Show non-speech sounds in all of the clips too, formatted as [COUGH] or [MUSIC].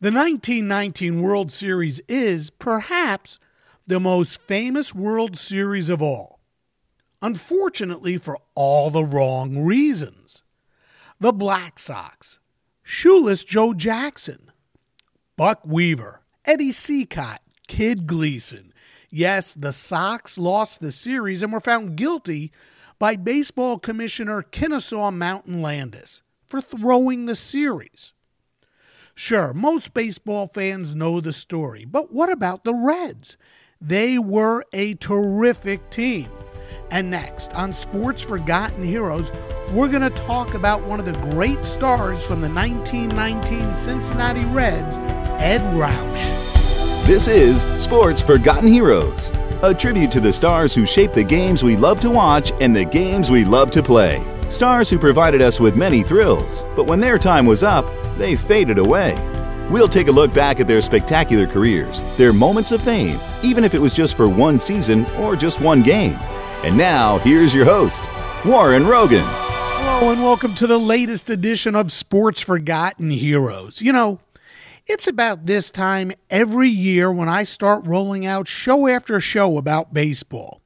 The 1919 World Series is, perhaps, the most famous World Series of all. Unfortunately, for all the wrong reasons. The Black Sox, Shoeless Joe Jackson, Buck Weaver, Eddie Cicotte, Kid Gleason. Yes, the Sox lost the series and were found guilty by baseball commissioner Kennesaw Mountain Landis for throwing the series. Sure, most baseball fans know the story, but what about the Reds? They were a terrific team. And next on Sports Forgotten Heroes, we're going to talk about one of the great stars from the 1919 Cincinnati Reds, Ed Roush. This is Sports Forgotten Heroes, a tribute to the stars who shaped the games we love to watch and the games we love to play. Stars who provided us with many thrills, but when their time was up, they faded away. We'll take a look back at their spectacular careers, their moments of fame, even if it was just for one season or just one game. And now, here's your host, Warren Rogan. Hello, and welcome to the latest edition of Sports Forgotten Heroes. You know, it's about this time every year when I start rolling out show after show about baseball.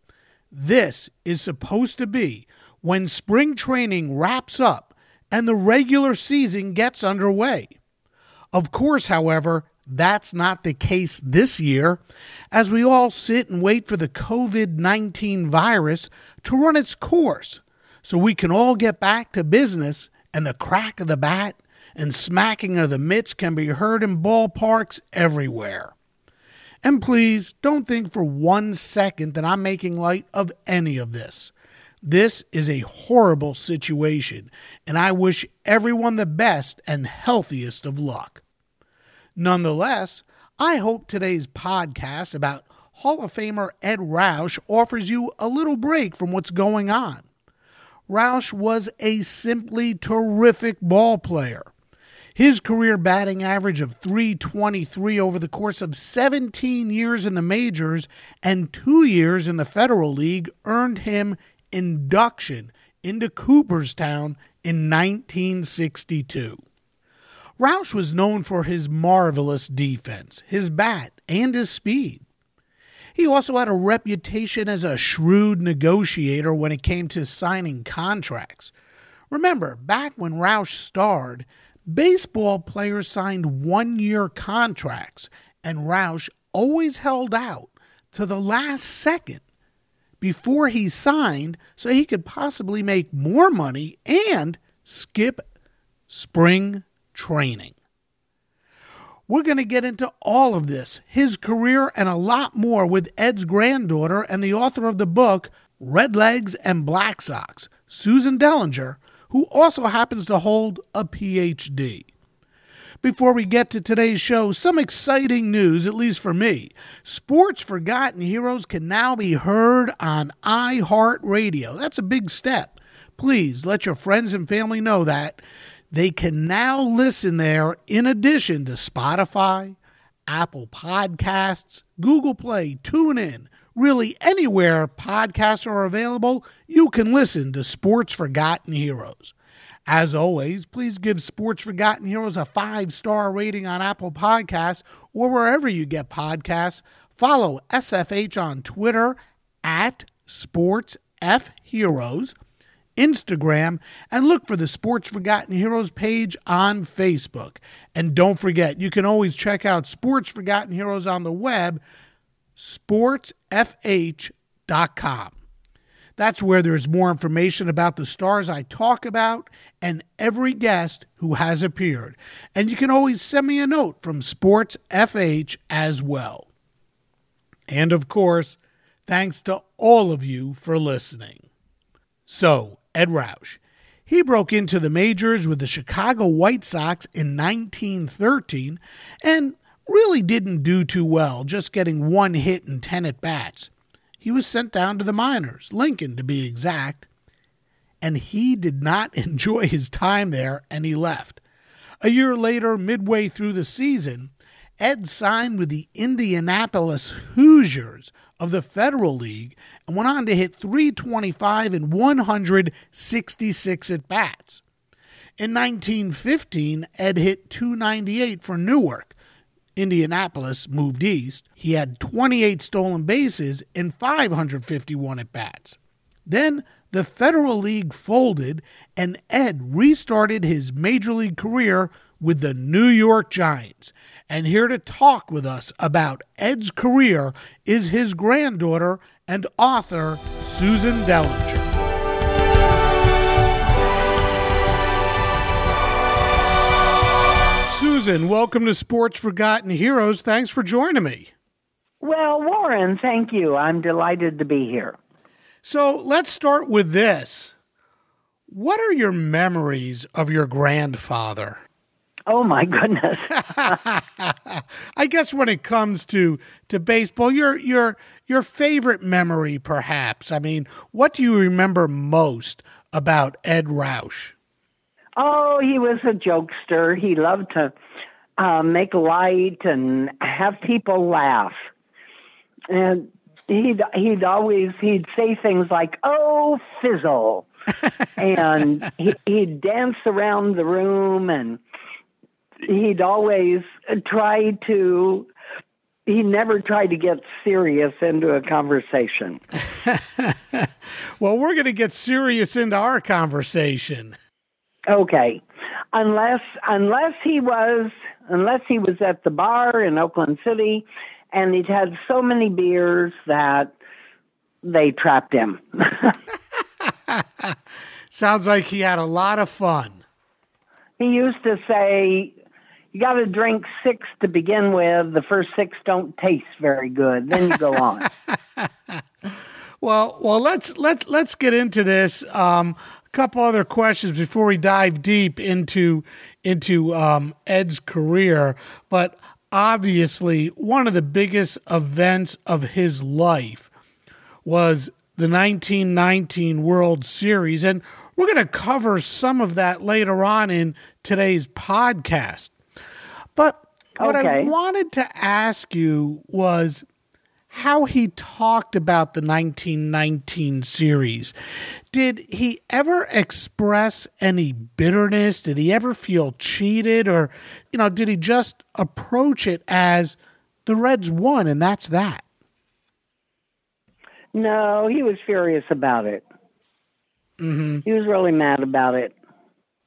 This is supposed to be when spring training wraps up and the regular season gets underway. Of course, however, that's not the case this year, as we all sit and wait for the COVID 19 virus to run its course so we can all get back to business and the crack of the bat and smacking of the mitts can be heard in ballparks everywhere. And please don't think for one second that I'm making light of any of this. This is a horrible situation, and I wish everyone the best and healthiest of luck. Nonetheless, I hope today's podcast about Hall of Famer Ed Roush offers you a little break from what's going on. Roush was a simply terrific ball player. His career batting average of 323 over the course of 17 years in the majors and two years in the Federal League earned him induction into Cooperstown in 1962. Roush was known for his marvelous defense, his bat, and his speed. He also had a reputation as a shrewd negotiator when it came to signing contracts. Remember, back when Roush starred, baseball players signed one year contracts, and Roush always held out to the last second before he signed so he could possibly make more money and skip spring training. We're going to get into all of this, his career, and a lot more with Ed's granddaughter and the author of the book, Red Legs and Black Sox, Susan Dellinger, who also happens to hold a PhD. Before we get to today's show, some exciting news, at least for me. Sports Forgotten Heroes can now be heard on iHeartRadio. That's a big step. Please let your friends and family know that. They can now listen there in addition to Spotify, Apple Podcasts, Google Play, TuneIn, really anywhere podcasts are available, you can listen to Sports Forgotten Heroes. As always, please give Sports Forgotten Heroes a five star rating on Apple Podcasts or wherever you get podcasts. Follow SFH on Twitter at SportsFHeroes, Instagram, and look for the Sports Forgotten Heroes page on Facebook. And don't forget, you can always check out Sports Forgotten Heroes on the web, sportsfh.com. That's where there's more information about the stars I talk about and every guest who has appeared. And you can always send me a note from Sports FH as well. And of course, thanks to all of you for listening. So, Ed Roush. He broke into the majors with the Chicago White Sox in 1913 and really didn't do too well, just getting one hit and 10 at bats. He was sent down to the minors, Lincoln to be exact, and he did not [LAUGHS] enjoy his time there and he left. A year later, midway through the season, Ed signed with the Indianapolis Hoosiers of the Federal League and went on to hit 325 in 166 at bats. In 1915, Ed hit 298 for Newark. Indianapolis moved east. He had 28 stolen bases in 551 at bats. Then the Federal League folded and Ed restarted his major league career with the New York Giants. And here to talk with us about Ed's career is his granddaughter and author, Susan Dellinger. Susan, welcome to Sports Forgotten Heroes. Thanks for joining me. Well, Warren, thank you. I'm delighted to be here. So let's start with this. What are your memories of your grandfather? Oh my goodness. [LAUGHS] [LAUGHS] I guess when it comes to to baseball, your your your favorite memory perhaps. I mean, what do you remember most about Ed Roush? Oh, he was a jokester. He loved to uh, make light and have people laugh. And he'd he'd always he'd say things like "Oh, fizzle," [LAUGHS] and he, he'd dance around the room, and he'd always try to. He never tried to get serious into a conversation. [LAUGHS] well, we're going to get serious into our conversation. Okay. Unless unless he was unless he was at the bar in Oakland City and he'd had so many beers that they trapped him. [LAUGHS] Sounds like he had a lot of fun. He used to say, You got to drink six to begin with. The first six don't taste very good. Then you go [LAUGHS] on. well, well, let's let's let's get into this. Um, couple other questions before we dive deep into into um, Ed's career, but obviously one of the biggest events of his life was the 1919 World Series, and we're going to cover some of that later on in today's podcast. But what okay. I wanted to ask you was how he talked about the 1919 series. Did he ever express any bitterness? Did he ever feel cheated? Or, you know, did he just approach it as the Reds won and that's that? No, he was furious about it. Mm-hmm. He was really mad about it.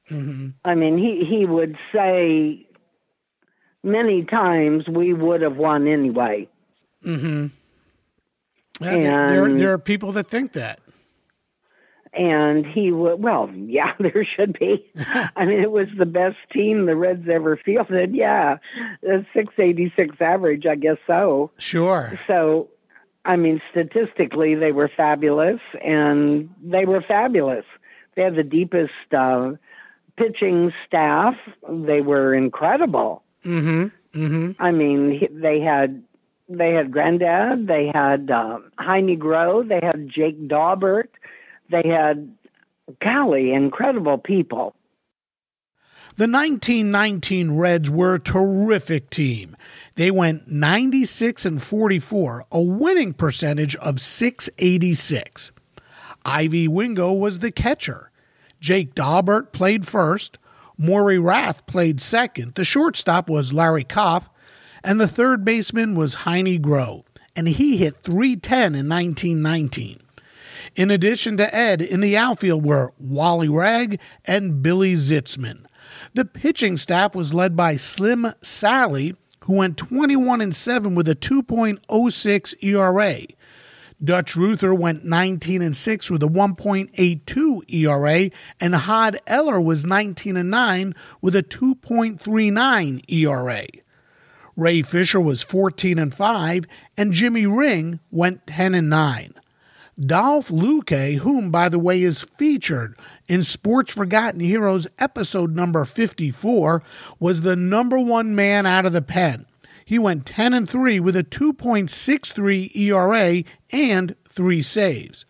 Mm-hmm. I mean, he, he would say many times we would have won anyway. Mm-hmm. Yeah, there, there, there are people that think that. And he would, well, yeah, [LAUGHS] there should be. I mean, it was the best team the Reds ever fielded. Yeah, the 686 average, I guess so. Sure. So, I mean, statistically, they were fabulous, and they were fabulous. They had the deepest uh, pitching staff. They were incredible. Mm-hmm. Mm-hmm. I mean, they had they had Granddad, they had um, Heinie Groh, they had Jake Daubert, they had, golly, incredible people. The 1919 Reds were a terrific team. They went 96 and 44, a winning percentage of 686. Ivey Wingo was the catcher. Jake Daubert played first. Morrie Rath played second. The shortstop was Larry Kopf, and the third baseman was Heinie Groh, and he hit 310 in 1919. In addition to Ed, in the outfield were Wally Ragg and Billy Zitzmann. The pitching staff was led by Slim Sallee, who went 21 and 7 with a 2.06 ERA. Dutch Ruether went 19 and 6 with a 1.82 ERA, and Hod Eller was 19 and 9 with a 2.39 ERA. Ray Fisher was 14 and 5, and Jimmy Ring went 10 and 9. Dolph Luque, whom, by the way, is featured in Sports Forgotten Heroes episode number 54, was the number one man out of the pen. He went 10 and 3 with a 2.63 ERA and 3 saves.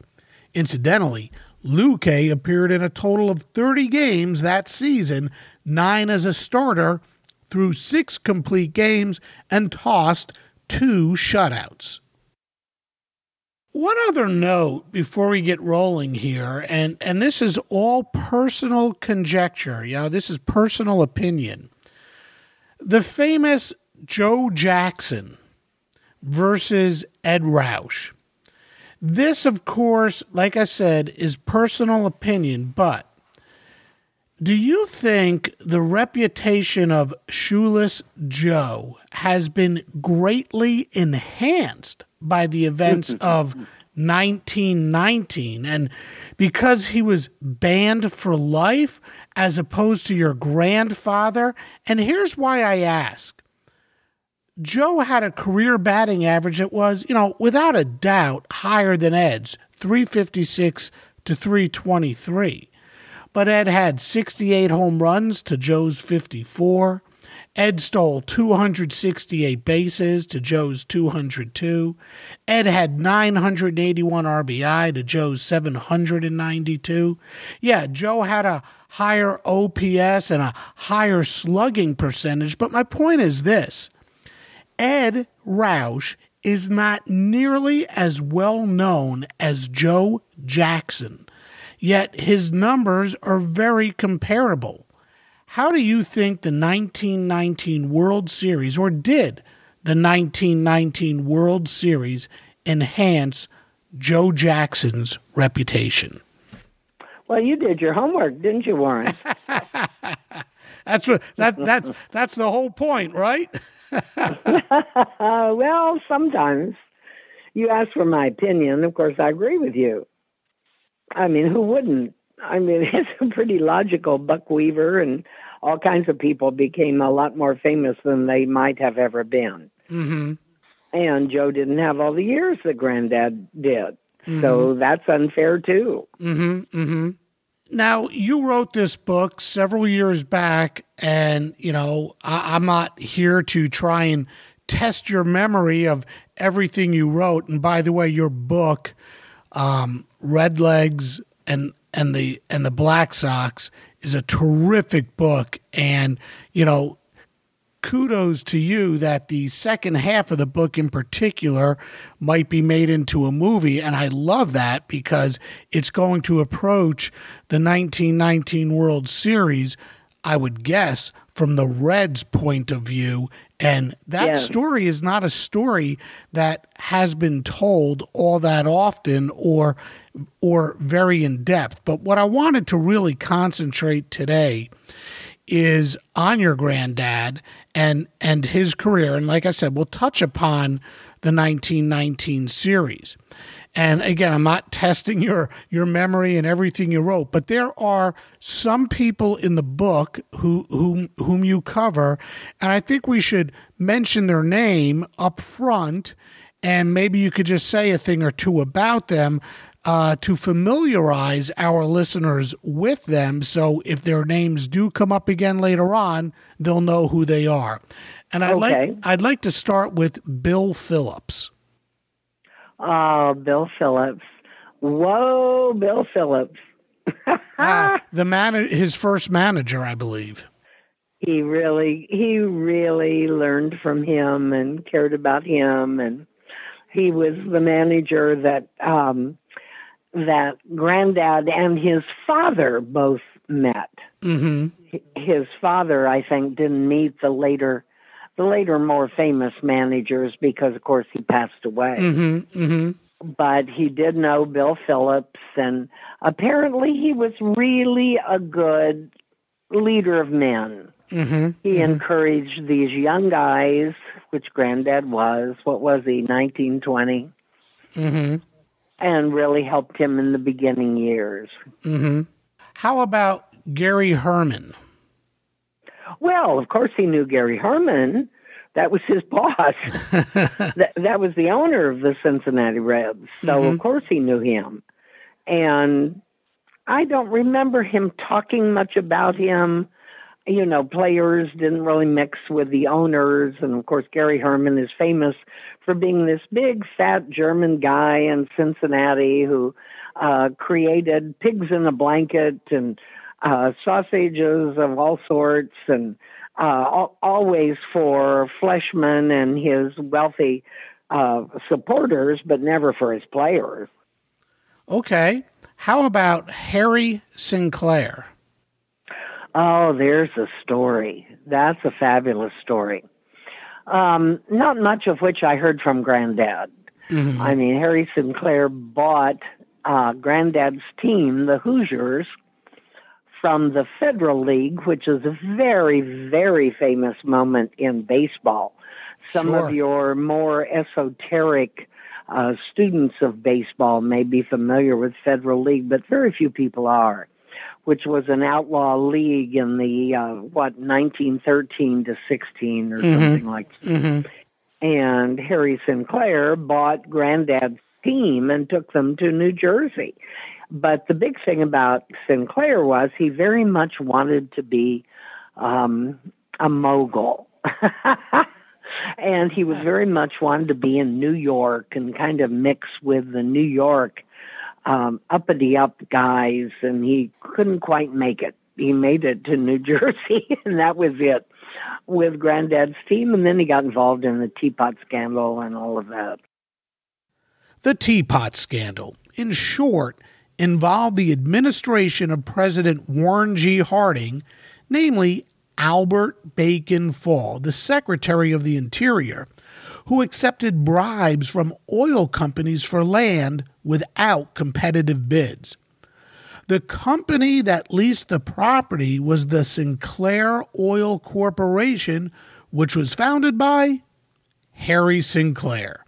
Incidentally, Luque appeared in a total of 30 games that season, 9 as a starter, threw 6 complete games and tossed 2 shutouts. One other note before we get rolling here, and, and this is all personal conjecture, you know, this is personal opinion. The famous Joe Jackson versus Ed Roush. This, of course, like I said, is personal opinion, but do you think the reputation of Shoeless Joe has been greatly enhanced by the events [LAUGHS] of 1919 and because he was banned for life as opposed to your grandfather and here's why I ask Joe had a career batting average that was, you know, without a doubt higher than Ed's, 356 to 323. But Ed had 68 home runs to Joe's 54. Ed stole 268 bases to Joe's 202. Ed had 981 RBI to Joe's 792. Yeah, Joe had a higher OPS and a higher slugging percentage, but my point is this Ed Roush is not nearly as well known as Joe Jackson, yet his numbers are very comparable. How do you think the 1919 World Series, or did the 1919 World Series enhance Joe Jackson's reputation? Well, you did your homework, didn't you, Warren? [LAUGHS] that's what that that's that's the whole point, right? [LAUGHS] well, sometimes you ask for my opinion. Of course, I agree with you. I mean, who wouldn't? I mean, [LAUGHS] it's a pretty logical. Buck Weaver and all kinds of people became a lot more famous than they might have ever been. Mm-hmm. And Joe didn't have all the years that Granddad did. Mm-hmm. So that's unfair too. Mm-hmm. Mm-hmm. Now, you wrote this book several years back, and, you know, I- I'm not here to try and test your memory of everything you wrote. And by the way, your book, um, Redlegs and and the and the Black Sox is a terrific book. And you know kudos to you that the second half of the book in particular might be made into a movie. And I love that because it's going to approach the 1919 World Series I would guess from the Reds point of view. And that yeah. story is not a story that has been told all that often or or very in depth. But what I wanted to really concentrate today is on your granddad and and his career. And like I said, we'll touch upon the 1919 series. And again, I'm not testing your your memory and everything you wrote, but there are some people in the book who whom whom you cover, and I think we should mention their name up front, and maybe you could just say a thing or two about them. Uh, to familiarize our listeners with them, so if their names do come up again later on, they'll know who they are. And I'd okay. like I'd like to start with Bill Phillips. Oh, Bill Phillips. Whoa, Bill Phillips. uh, [LAUGHS] the man, his first manager, I believe. He really, he really learned from him and cared about him, and he was the manager that um, that Granddad and his father both met. Mm-hmm. His father, I think, didn't meet the later the later more famous managers because, of course, he passed away. Mm-hmm, mm-hmm. But he did know Bill Phillips, and apparently he was really a good leader of men. Mm-hmm, he mm-hmm. encouraged these young guys, which Granddad was. What was he, 1920? Mm-hmm. And really helped him in the beginning years. Mm-hmm. How about Garry Herrmann? Well, of course he knew Garry Herrmann. That was his [LAUGHS] boss. [LAUGHS] that, that was the owner of the Cincinnati Reds. So mm-hmm. of course he knew him. And I don't remember him talking much about him you know, players didn't really mix with the owners. And of course, Garry Herrmann is famous for being this big, fat German guy in Cincinnati who uh, created pigs in a blanket and uh, sausages of all sorts and uh, always for Fleischmann and his wealthy uh, supporters, but never for his players. Okay. How about Harry Sinclair? Oh, there's a story. That's a fabulous story. Um, not much of which I heard from Granddad. Mm-hmm. I mean, Harry Sinclair bought uh, Granddad's team, the Hoosiers, from the Federal League, which is a very, very famous moment in baseball. Some sure. of your more esoteric uh, students of baseball may be familiar with Federal League, but very few people are. Which was an outlaw league in the uh, what 1913 to 16 or mm-hmm. something like that. Mm-hmm. And Harry Sinclair bought Granddad's team and took them to New Jersey. But the big thing about Sinclair was he very much wanted to be um, a mogul. [LAUGHS] and he was very much wanted to be in New York and kind of mix with the New York um, uppity up guys, and he couldn't quite make it. He made it to New [LAUGHS] Jersey, and that was it with Granddad's team. And then he got involved in the teapot scandal and all of that. The teapot scandal, in short, involved the administration of President Warren G. Harding, namely Albert Bacon Fall, the Secretary of the Interior, who accepted bribes from oil companies for land without competitive bids. The company that leased the property was the Sinclair Oil Corporation, which was founded by Harry Sinclair.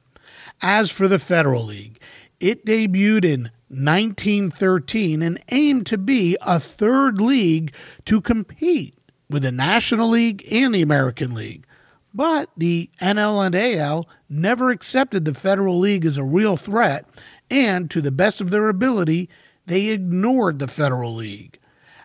As for the Federal League, it debuted in 1913 and aimed to be a third league to compete with the National League and the American League. But the NL and AL never accepted the Federal League as a real threat, and to the best of their ability, they ignored the Federal League.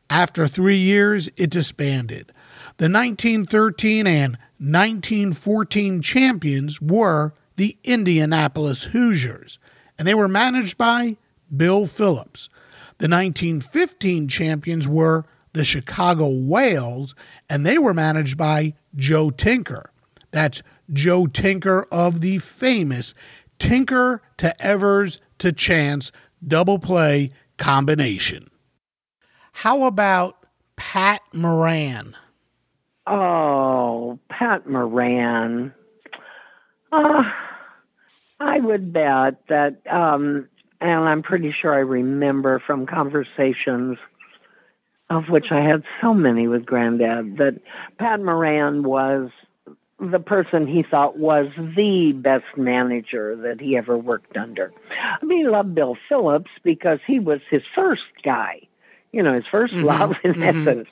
After three years, it disbanded. The 1913 and 1914 champions were the Indianapolis Hoosiers, and they were managed by Bill Phillips. The 1915 champions were the Chicago Whales, and they were managed by Joe Tinker. That's Joe Tinker of the famous Tinker to Evers to Chance double play combination. How about Pat Moran? Oh, Pat Moran. Uh, I would bet that, um, and I'm pretty sure I remember from conversations of which I had so many with Granddad, that Pat Moran was the person he thought was the best manager that he ever worked under. I mean, he loved Bill Phillips because he was his first guy, you know, his 1st mm-hmm. love in mm-hmm. essence.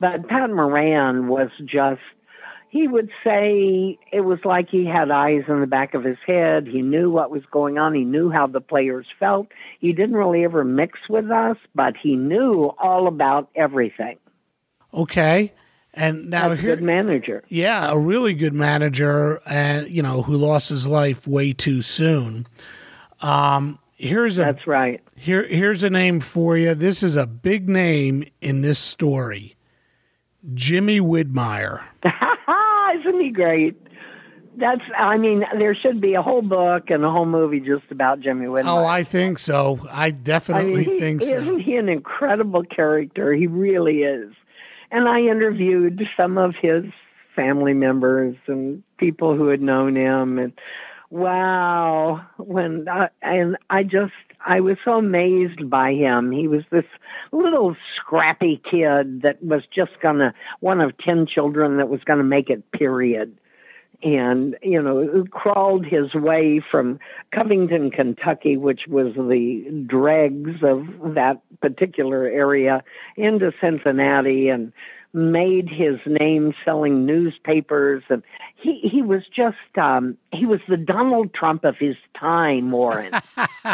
But Pat Moran was just he would say it was like he had eyes in the back of his head. He knew what was going on. He knew how the players felt. He didn't really ever mix with us, but he knew all about everything. Okay. And now That's here, good manager. Yeah, a really good manager, and you know, who lost his life way too soon. Um, here's a that's right. Here, here's a name for you. This is a big name in this story. Jimmy Widmeyer. [LAUGHS] Isn't he great? That's, I mean, there should be a whole book and a whole movie just about Jimmy Widmeyer. Oh, I think so. I definitely I mean, he, think so. Isn't he an incredible character? He really is. And I interviewed some of his family members and people who had known him. And wow when I, and i just i was so amazed by him. He was this little scrappy kid that was just gonna one of ten children that was gonna make it period and you know crawled his way from covington kentucky which was the dregs of that particular area into cincinnati and made his name selling newspapers and he he was just um he was the Donald Trump of his time, Warren.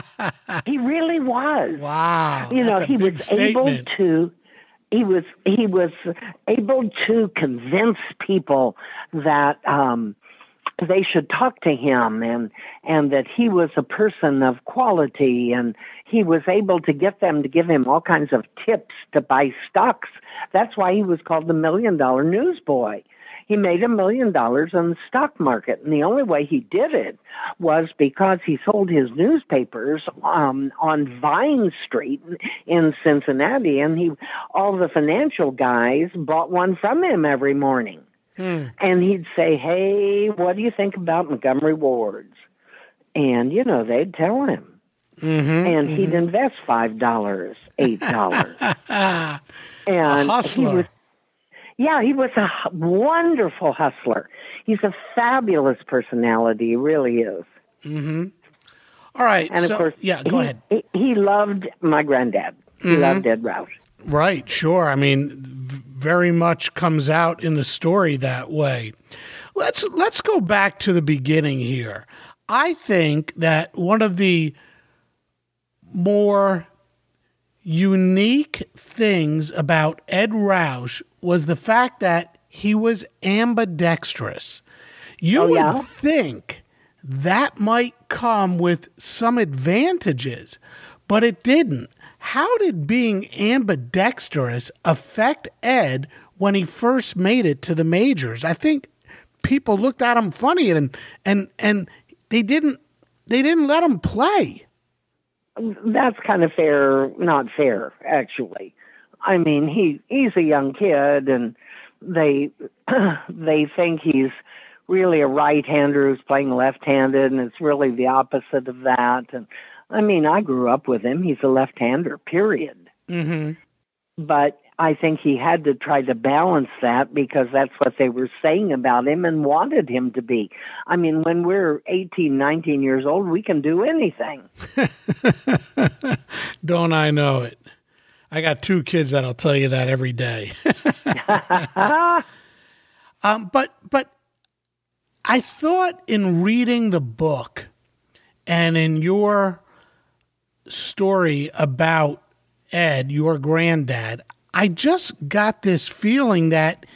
[LAUGHS] he really was. Wow. You know, he was statement. able to he was he was able to convince people that um, they should talk to him and and that he was a person of quality and he was able to get them to give him all kinds of tips to buy stocks. That's why he was called the million dollar newsboy. He made a million dollars in the stock market, and the only way he did it was because he sold his newspapers um, on Vine Street in Cincinnati, and he all the financial guys bought one from him every morning. Hmm. And he'd say, Hey, what do you think about Montgomery Wards? And, you know, they'd tell him. Mm-hmm, and mm-hmm. he'd invest $5, $8. [LAUGHS] and a hustler. he was yeah, he was a wonderful hustler. He's a fabulous personality. He really is. Mm-hmm. All right. And so, of course, yeah, go he, ahead. He, loved my granddad. He mm-hmm. loved Ed Roush. Right, sure. I mean, very much comes out in the story that way. Let's let's go back to the beginning here. I think that one of the more unique things about Ed Roush was the fact that he was ambidextrous. You oh, would yeah? think that might come with some advantages, but it didn't. How did being ambidextrous affect Ed when he first made it to the majors? I think people looked at him funny and and and they didn't they didn't let him play. That's kind of fair, not fair, actually. I mean, he he's a young kid, and they [CLEARS THROAT] they think he's really a right-hander who's playing left-handed, and it's really the opposite of that. And I mean, I grew up with him. He's a left-hander, period. Mm-hmm. But I think he had to try to balance that because that's what they were saying about him and wanted him to be. I mean, when we're 18, 19 years old, we can do anything. [LAUGHS] Don't I know it? I got two kids that'll tell you that every day. [LAUGHS] um, but but I thought in reading the book and in your story about Ed, your granddad, I just got this feeling that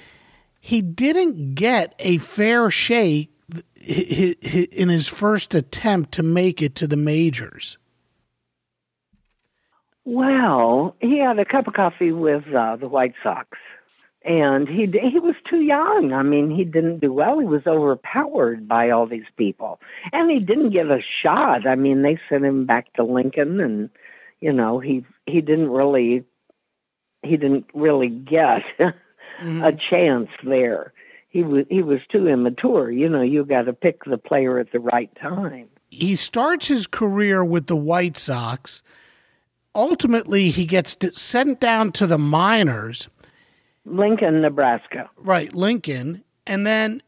he didn't get a fair shake in his first attempt to make it to the majors. Well, he had a cup of coffee with uh, the White Sox, and he he was too young. I mean, he didn't do well. He was overpowered by all these people, and he didn't get a shot. I mean, they sent him back to Lincoln, and you know, he he didn't really he didn't really get [LAUGHS] mm-hmm. a chance there. He was he was too immature. You know, you got to pick the player at the right time. He starts his career with the White Sox ultimately he gets sent down to the minors. Lincoln, Nebraska. Right, Lincoln. And then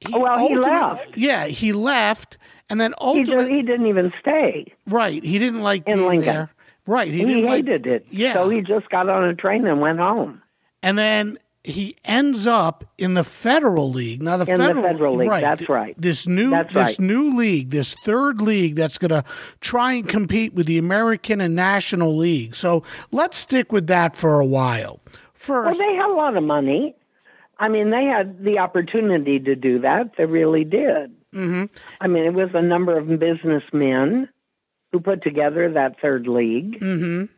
he well, he left. Yeah, he left, and then ultimately he, he, didn't even stay. Right, he didn't like in Lincoln. There. Right, he, he hated like, it. Yeah, so he just got on a train and went home. And then he ends up in the Federal League. Now the in Federal, the Federal League, right, that's right. This new that's this right. new league, this third league that's going to try and compete with the American and National League. So let's stick with that for a while. First, well, they had a lot of money. I mean, they had the opportunity to do that. They really did. Mm-hmm. I mean, it was a number of businessmen who put together that third league. Mm-hmm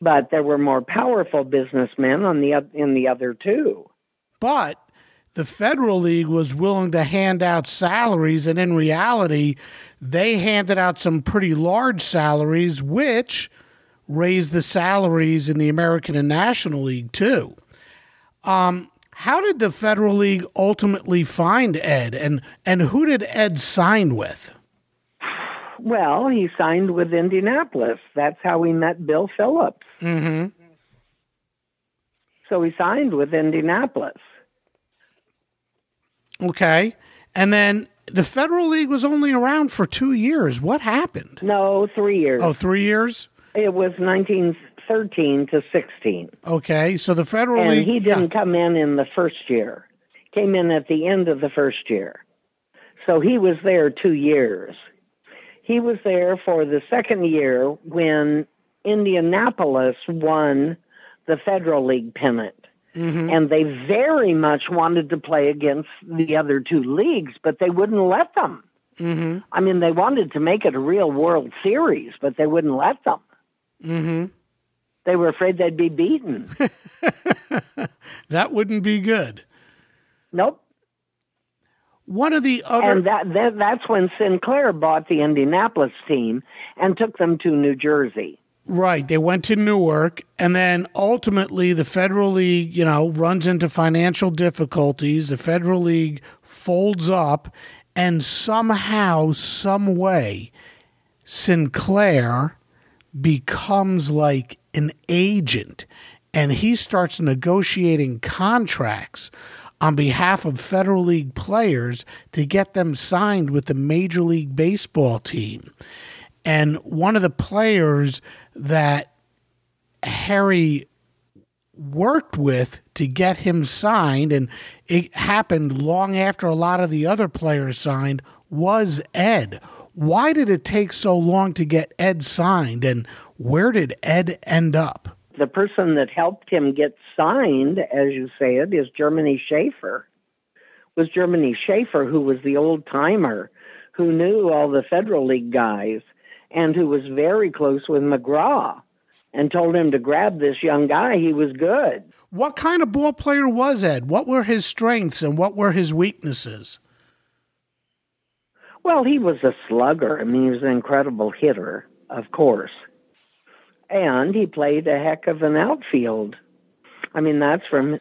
but there were more powerful businessmen on the in the other two. But the Federal League was willing to hand out salaries, and in reality, they handed out some pretty large salaries, which raised the salaries in the American and National League too. Um, how did the Federal League ultimately find Ed, and and who did Ed sign with? Well, he signed with Indianapolis. That's how we met Bill Phillips. Mm-hmm. So he signed with Indianapolis. Okay. And then the Federal League was only around for two years. What happened? No, three years. Oh, three years? It was 1913 to 16. Okay. So the Federal and League. he didn't yeah. come in in the first year, came in at the end of the first year. So he was there two years. He was there for the second year when Indianapolis won the Federal League pennant. Mm-hmm. And they very much wanted to play against the other two leagues, but they wouldn't let them. Mm-hmm. I mean, they wanted to make it a real World Series, but they wouldn't let them. Mm-hmm. They were afraid they'd be beaten. [LAUGHS] That wouldn't be good. nope. One of the other And that, that that's when Sinclair bought the Indianapolis team and took them to New Jersey. Right. They went to Newark, and then ultimately the Federal League, you know, runs into financial difficulties. The Federal League folds up, and somehow, some way, Sinclair becomes like an agent, and he starts negotiating contracts on behalf of Federal League players to get them signed with the Major League Baseball team. And one of the players that Harry worked with to get him signed, and it happened long after a lot of the other players signed, was Ed. Why did it take so long to get Ed signed, and where did Ed end up? The person that helped him get signed, as you said, is Germany Schaefer. Was Germany Schaefer, who was the old timer, who knew all the Federal League guys, and who was very close with McGraw, and told him to grab this young guy. He was good. What kind of ball player was Ed? What were his strengths and what were his weaknesses? Well, he was a slugger. I mean, he was an incredible hitter, of course. And he played a heck of an outfield. I mean, that's from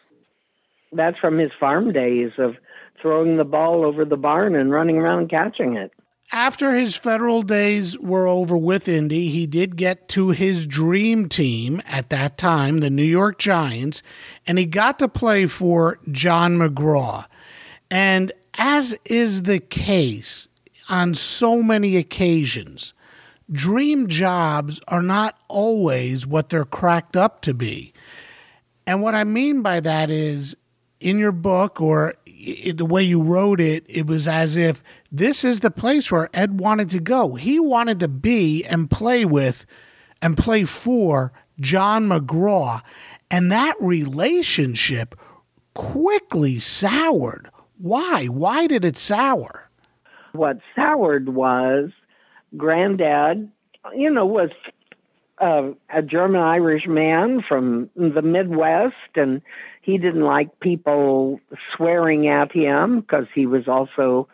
that's from his farm days of throwing the ball over the barn and running around catching it. After his federal days were over with Indy, he did get to his dream team at that time, the New York Giants, and he got to play for John McGraw. And as is the case on so many occasions, dream jobs are not always what they're cracked up to be. And what I mean by that is in your book or the way you wrote it, it was as if this is the place where Ed wanted to go. He wanted to be and play with and play for John McGraw. And that relationship quickly soured. Why? Why did it sour? What soured was Granddad, you know, was uh, a German Irish man from the Midwest, and he didn't like people swearing at him because he was also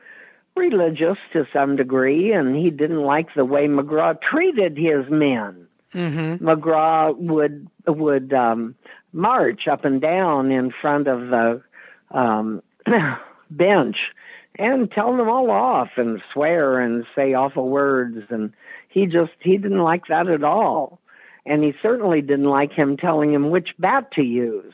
religious to some degree, and he didn't like the way McGraw treated his men. Mm-hmm. McGraw would would um, march up and down in front of the um, [COUGHS] bench and tell them all off and swear and say awful words and he just he didn't like that at all and he certainly didn't like him telling him which bat to use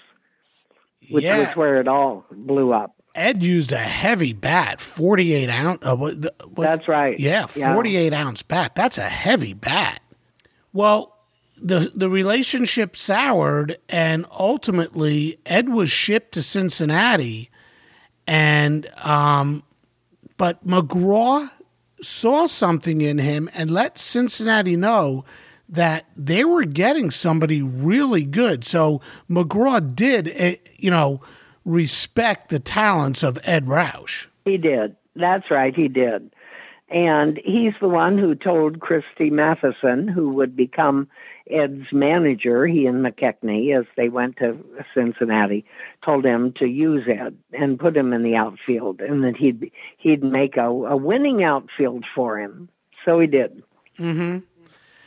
which Yeah. was where it all blew up Ed used a heavy bat, 48 ounce. Uh, what- what- that's right Yeah, 48 ounce bat. That's a heavy bat. Well, the the relationship soured, and ultimately Ed was shipped to Cincinnati, and um, but McGraw saw something in him and let Cincinnati know that they were getting somebody really good. So McGraw did, eh, you know, respect the talents of Ed Roush. He did. That's right, he did. And he's the one who told Christy Mathewson, who would become Ed's manager, he and McKechnie, as they went to Cincinnati, told him to use Ed and put him in the outfield, and that he'd he'd make a, a winning outfield for him. So he did. Mm-hmm.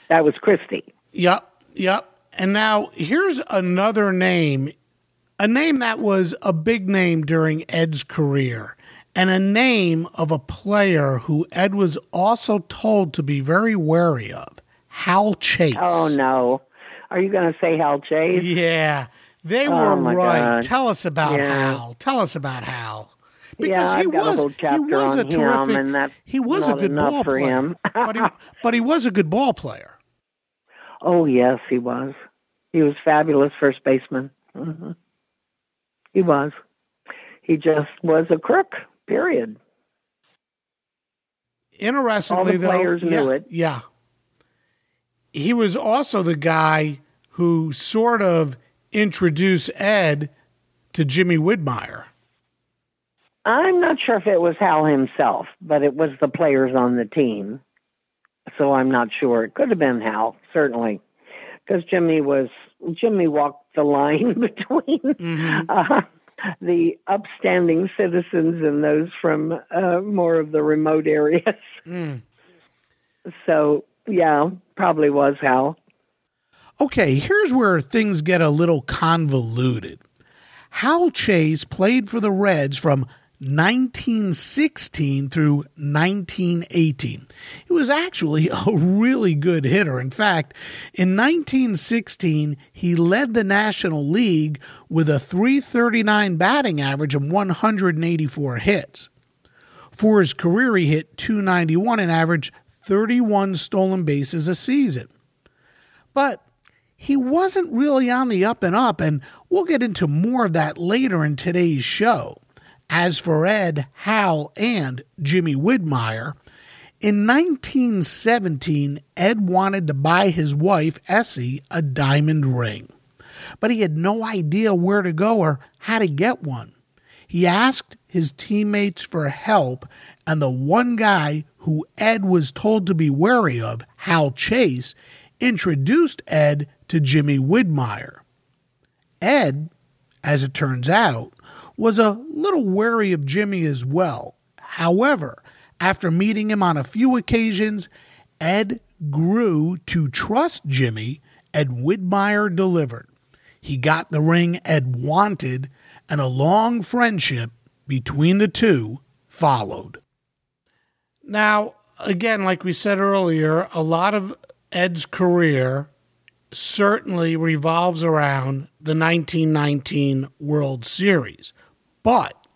That was Christy. Yep, yep. And now here's another name, a name that was a big name during Ed's career, and a name of a player who Ed was also told to be very wary of Hal Chase. Oh no, are you going to say Hal Chase? Yeah, they Oh, were right. God. Tell us about Yeah. Hal. Tell us about Hal. Yeah, got a whole chapter he was a terrific. he was a good ball for player, him. [LAUGHS] but he but he was a good ball player. Oh yes, he was. He was fabulous first baseman. hmm He was. He just was a crook. Period. Interestingly, All the though, players yeah, knew it. Yeah. He was also the guy who sort of introduced Ed to Jimmy Widmeyer. I'm not sure if it was Hal himself, but it was the players on the team. So I'm not sure. It could have been Hal, certainly, because Jimmy was Jimmy walked the line [LAUGHS] between mm-hmm. uh, the upstanding citizens and those from uh, more of the remote areas. Mm. So yeah, probably was Hal. Okay, here's where things get a little convoluted. Hal Chase played for the Reds from 1916 through 1918. He was actually [LAUGHS] a really good hitter. In fact, in 1916, he led the National League with a 339 batting average and 184 hits. For his career, he hit 291 and averaged 31 stolen bases a season. But he wasn't really on the up and up, and we'll get into more of that later in today's show. As for Ed, Hal, and Jimmy Widmeyer, in 1917, Ed wanted to buy his wife, Essie, a diamond ring, but he had no idea where to go or how to get one. He asked his teammates for help, and the one guy who Ed was told to be wary of, Hal Chase, introduced Ed to Jimmy Widmeyer. Ed, as it turns out, was a little wary of Jimmy as well. However, after meeting him on a few occasions, Ed grew to trust Jimmy, and Widmeyer delivered. He got the ring Ed wanted, and a long friendship between the two followed. Now, again, like we said earlier, a lot of Ed's career certainly revolves around the 1919 World Series. But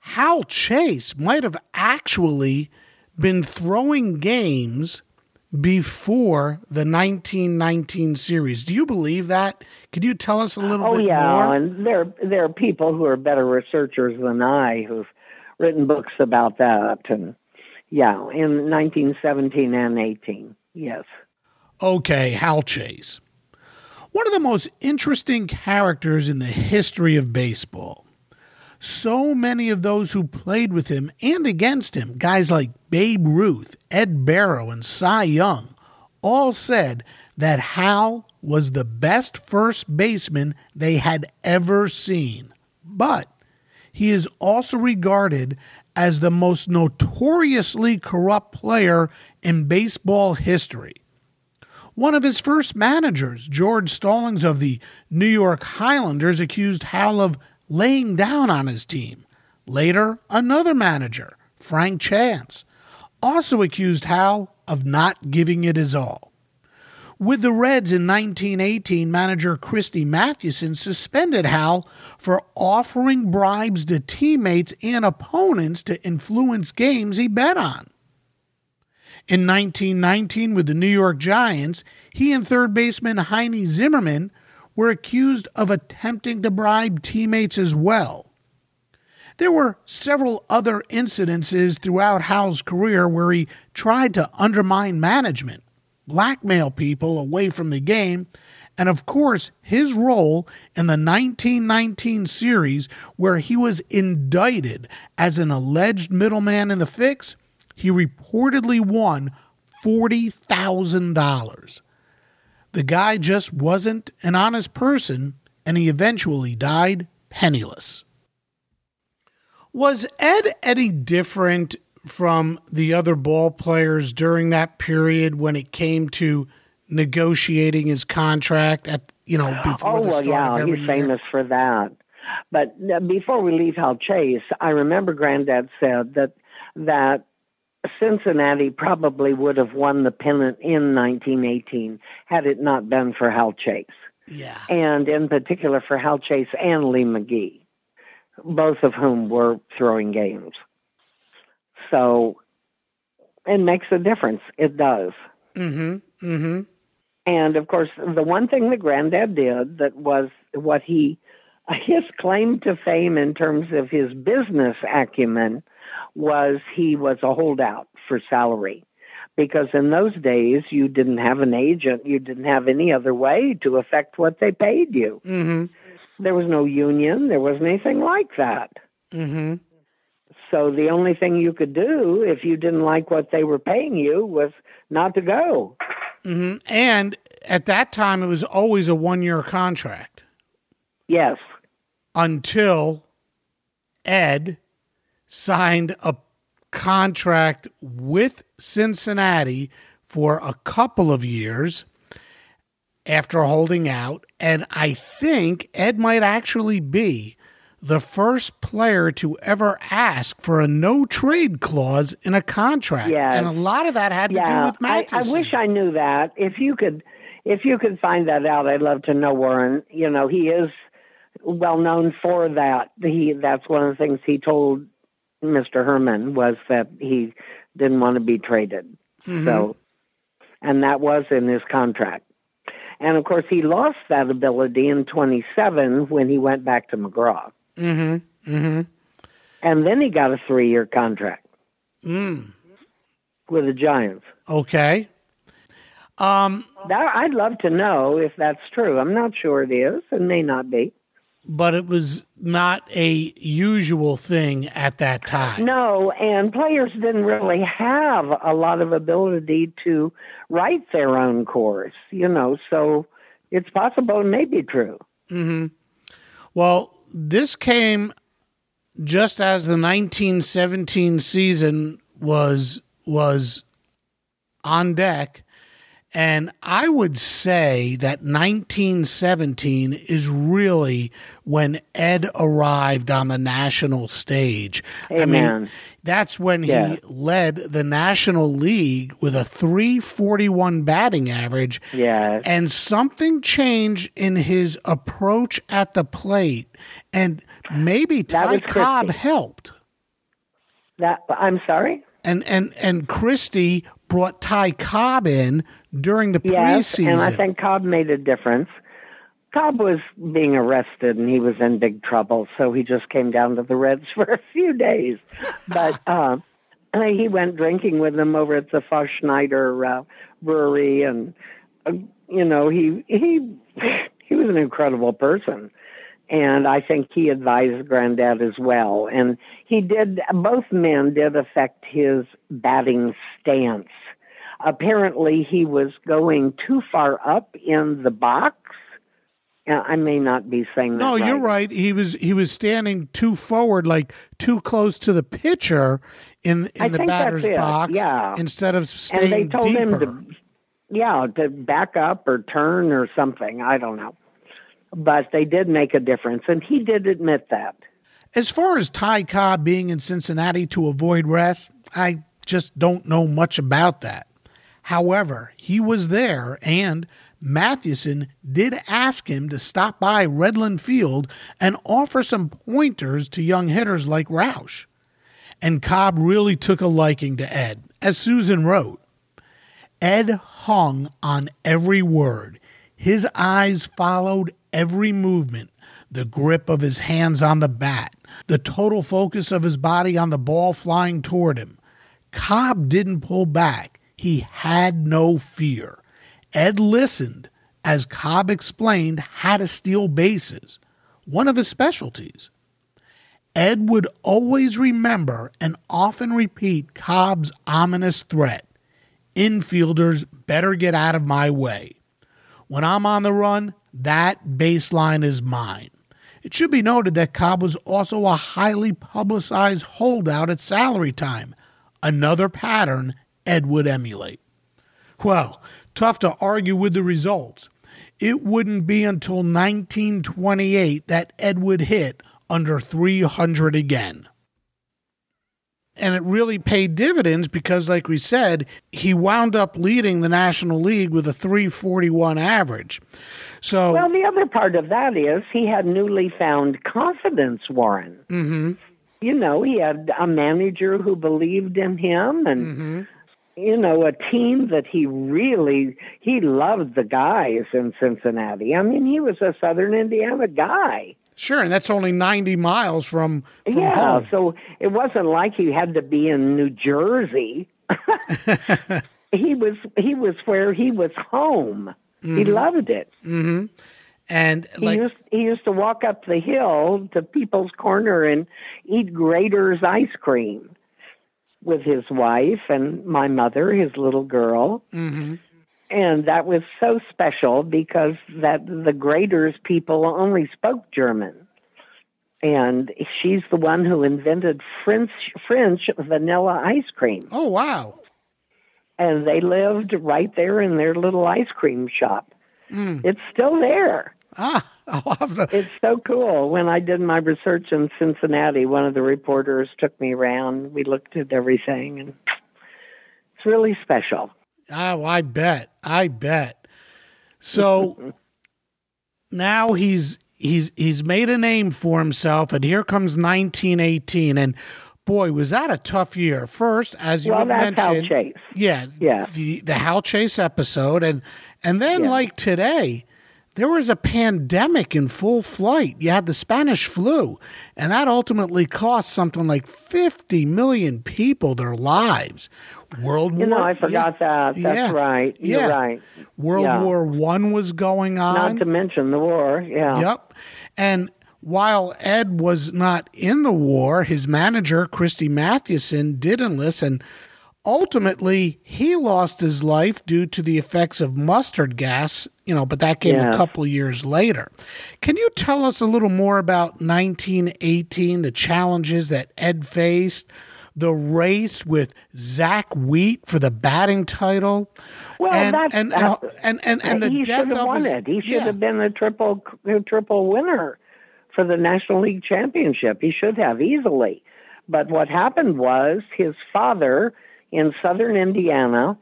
Hal Chase might have actually been throwing games before the 1919 series. Do you believe that? Could you tell us a little oh, bit yeah. more? Oh yeah, and there there are people who are better researchers than I who've written books about that and yeah, in 1917 and 18. Yes. Okay, Hal Chase. One of the most interesting characters in the history of baseball so many of those who played with him and against him, guys like Babe Ruth, Ed Barrow, and Cy Young, all said that Hal was the best first baseman they had ever seen. But he is also regarded as the most notoriously corrupt player in baseball history. One of his first managers, George Stallings of the New York Highlanders, accused Hal of laying down on his team. Later, another manager, Frank Chance, also accused Hal of not giving it his all. With the Reds in 1918, manager Christy Mathewson suspended Hal for offering bribes to teammates and opponents to influence games he bet on. In 1919, with the New York Giants, he and third baseman Heinie Zimmerman were accused of attempting to bribe teammates as well. There were several other incidences throughout Hal's career where he tried to undermine management, blackmail people away from the game, and of course, his role in the 1919 series where he was indicted as an alleged middleman in the fix, he reportedly won $40,000. The guy just wasn't an honest person, and he eventually died penniless. Was Ed any different from the other ball players during that period when it came to negotiating his contract at you know before oh, the start well, yeah, he's year? famous for that. But uh, before we leave Hal Chase, I remember Granddad said that that Cincinnati probably would have won the pennant in 1918 had it not been for Hal Chase. Yeah. And in particular for Hal Chase and Lee McGee, both of whom were throwing games. So it makes a difference. It does. Mm-hmm. Mm-hmm. And of course, the one thing that Granddad did that was what he, his claim to fame in terms of his business acumen was he was a holdout for salary because in those days you didn't have an agent, you didn't have any other way to affect what they paid you. Mm-hmm. There was no union, there wasn't anything like that. Mm-hmm. So the only thing you could do if you didn't like what they were paying you was not to go. Mm-hmm. And at that time, it was always a one year contract Yes. until Ed signed a contract with Cincinnati for a couple of years after holding out. And I think Ed might actually be the first player to ever ask for a no trade clause in a contract. Yes. And a lot of that had to do Yeah. with I, I wish I knew that. If you could if you could find that out, I'd love to know Warren. You know, he is well known for that. He that's one of the things he told Mr. Herrmann was that he didn't want to be traded. Mm-hmm. So and that was in his contract. And of course he lost that ability in 27 when he went back to McGraw. Mm-hmm. Mm-hmm. And then he got a 3-year contract Mm. with the Giants. Okay. Um, That I'd love to know if that's true. I'm not sure it is. It may not be. but it was not a usual thing at that time. No, and players didn't really have a lot of ability to write their own course, you know, so it's possible it may be true. Mm hmm Well, this came just as the 1917 season was was on deck, and I would say that 1917 is really when Ed arrived on the national stage. I mean, Amen. that's when Yeah. he led the National League with a 341 batting average. Yes. And something changed in his approach at the plate. And maybe Ty Cobb helped. That I'm sorry. And and and Christy brought Ty Cobb in during the Yes, preseason. and I think Cobb made a difference. Cobb was being arrested and he was in big trouble, so he just came down to the Reds [LAUGHS] for a few days. But [LAUGHS] uh, he went drinking with them over at the Foss Schneider uh, brewery, and uh, you know he he he was an incredible person. And I think he advised Granddad as well. And he did, both men did affect his batting stance apparently he was going too far up in the box. I may not be saying that. no, you're right. He was he was standing too forward, like too close to the pitcher in in I the batter's box, yeah. instead of And staying they told deeper. him to, yeah, to back up or turn or something. I don't know. But they did make a difference, and he did admit that. As far as Ty Cobb being in Cincinnati to avoid rest, I just don't know much about that. However, he was there, and Mathewson did ask him to stop by Redland Field and offer some pointers to young hitters like Roush. And Cobb really took a liking to Ed, as Susan wrote. Ed hung on every word. His eyes followed every movement, the grip of his hands on the bat, the total focus of his body on the ball flying toward him. Cobb didn't pull back. He had no fear. Ed listened as Cobb explained how to steal bases, one of his specialties. Ed would always remember and often repeat Cobb's ominous threat infielders better get out of my way. When I'm on the run, that baseline is mine. It should be noted that Cobb was also a highly publicized holdout at salary time, another pattern Ed would emulate. Well, tough to argue with the results. It wouldn't be until 1928 that Ed would hit under 300 again and it really paid dividends because, like we said, he wound up leading the National League with a 341 average. So, Well, the other part of that is he had newly found confidence, Warren. hmm You know, he had a manager who believed in him and you know, a team that he really he loved the guys in Cincinnati. I mean, he was a Southern Indiana guy. sure, and that's only 90 miles from, from yeah, home. so it wasn't like he had to be in New Jersey. [LAUGHS] he was he was where he was home. Mm-hmm. He loved it. Mm-hmm. And he used he used to walk up the hill to Peebles Corner and eat Graeter's ice cream with his wife and my mother, his little girl. Mm-hmm. And that was so special because that the Graeters people only spoke German. And she's the one who invented French French vanilla ice cream. Oh wow. And they lived right there in their little ice cream shop. Mm. It's still there. Ah, I'll have to. It's so cool. When I did my research in Cincinnati, one of the reporters took me around. We looked at everything, and it's really special. Oh, I bet. I bet. So [LAUGHS] now he's he's he's made a name for himself, and here comes 1918, and boy, was that a tough year. First, as you well, mentioned, Hal Chase. yeah, yeah, the the Hal Chase episode, and and then Yeah. like today, there was a pandemic in full flight. You had the Spanish flu, and that ultimately cost something like 50 million people their lives. World You War know, I forgot that. That's Yeah. right. You're Yeah. right. World Yeah. War One was going on. Not to mention the war. Yeah. Yep. And while Ed was not in the war, his manager, Christy Mathewson, did enlist, and ultimately he lost his life due to the effects of mustard gas, you know, but that came a couple years later. Can you tell us a little more about 1918, the challenges that Ed faced? The race with Zach Wheat for the batting title, Well, and, that's and, and, and, and, and the he death should have of won his- it. He should yeah. have been a triple a triple winner for the National League Championship. He should have easily. But what happened was his father in southern Indiana,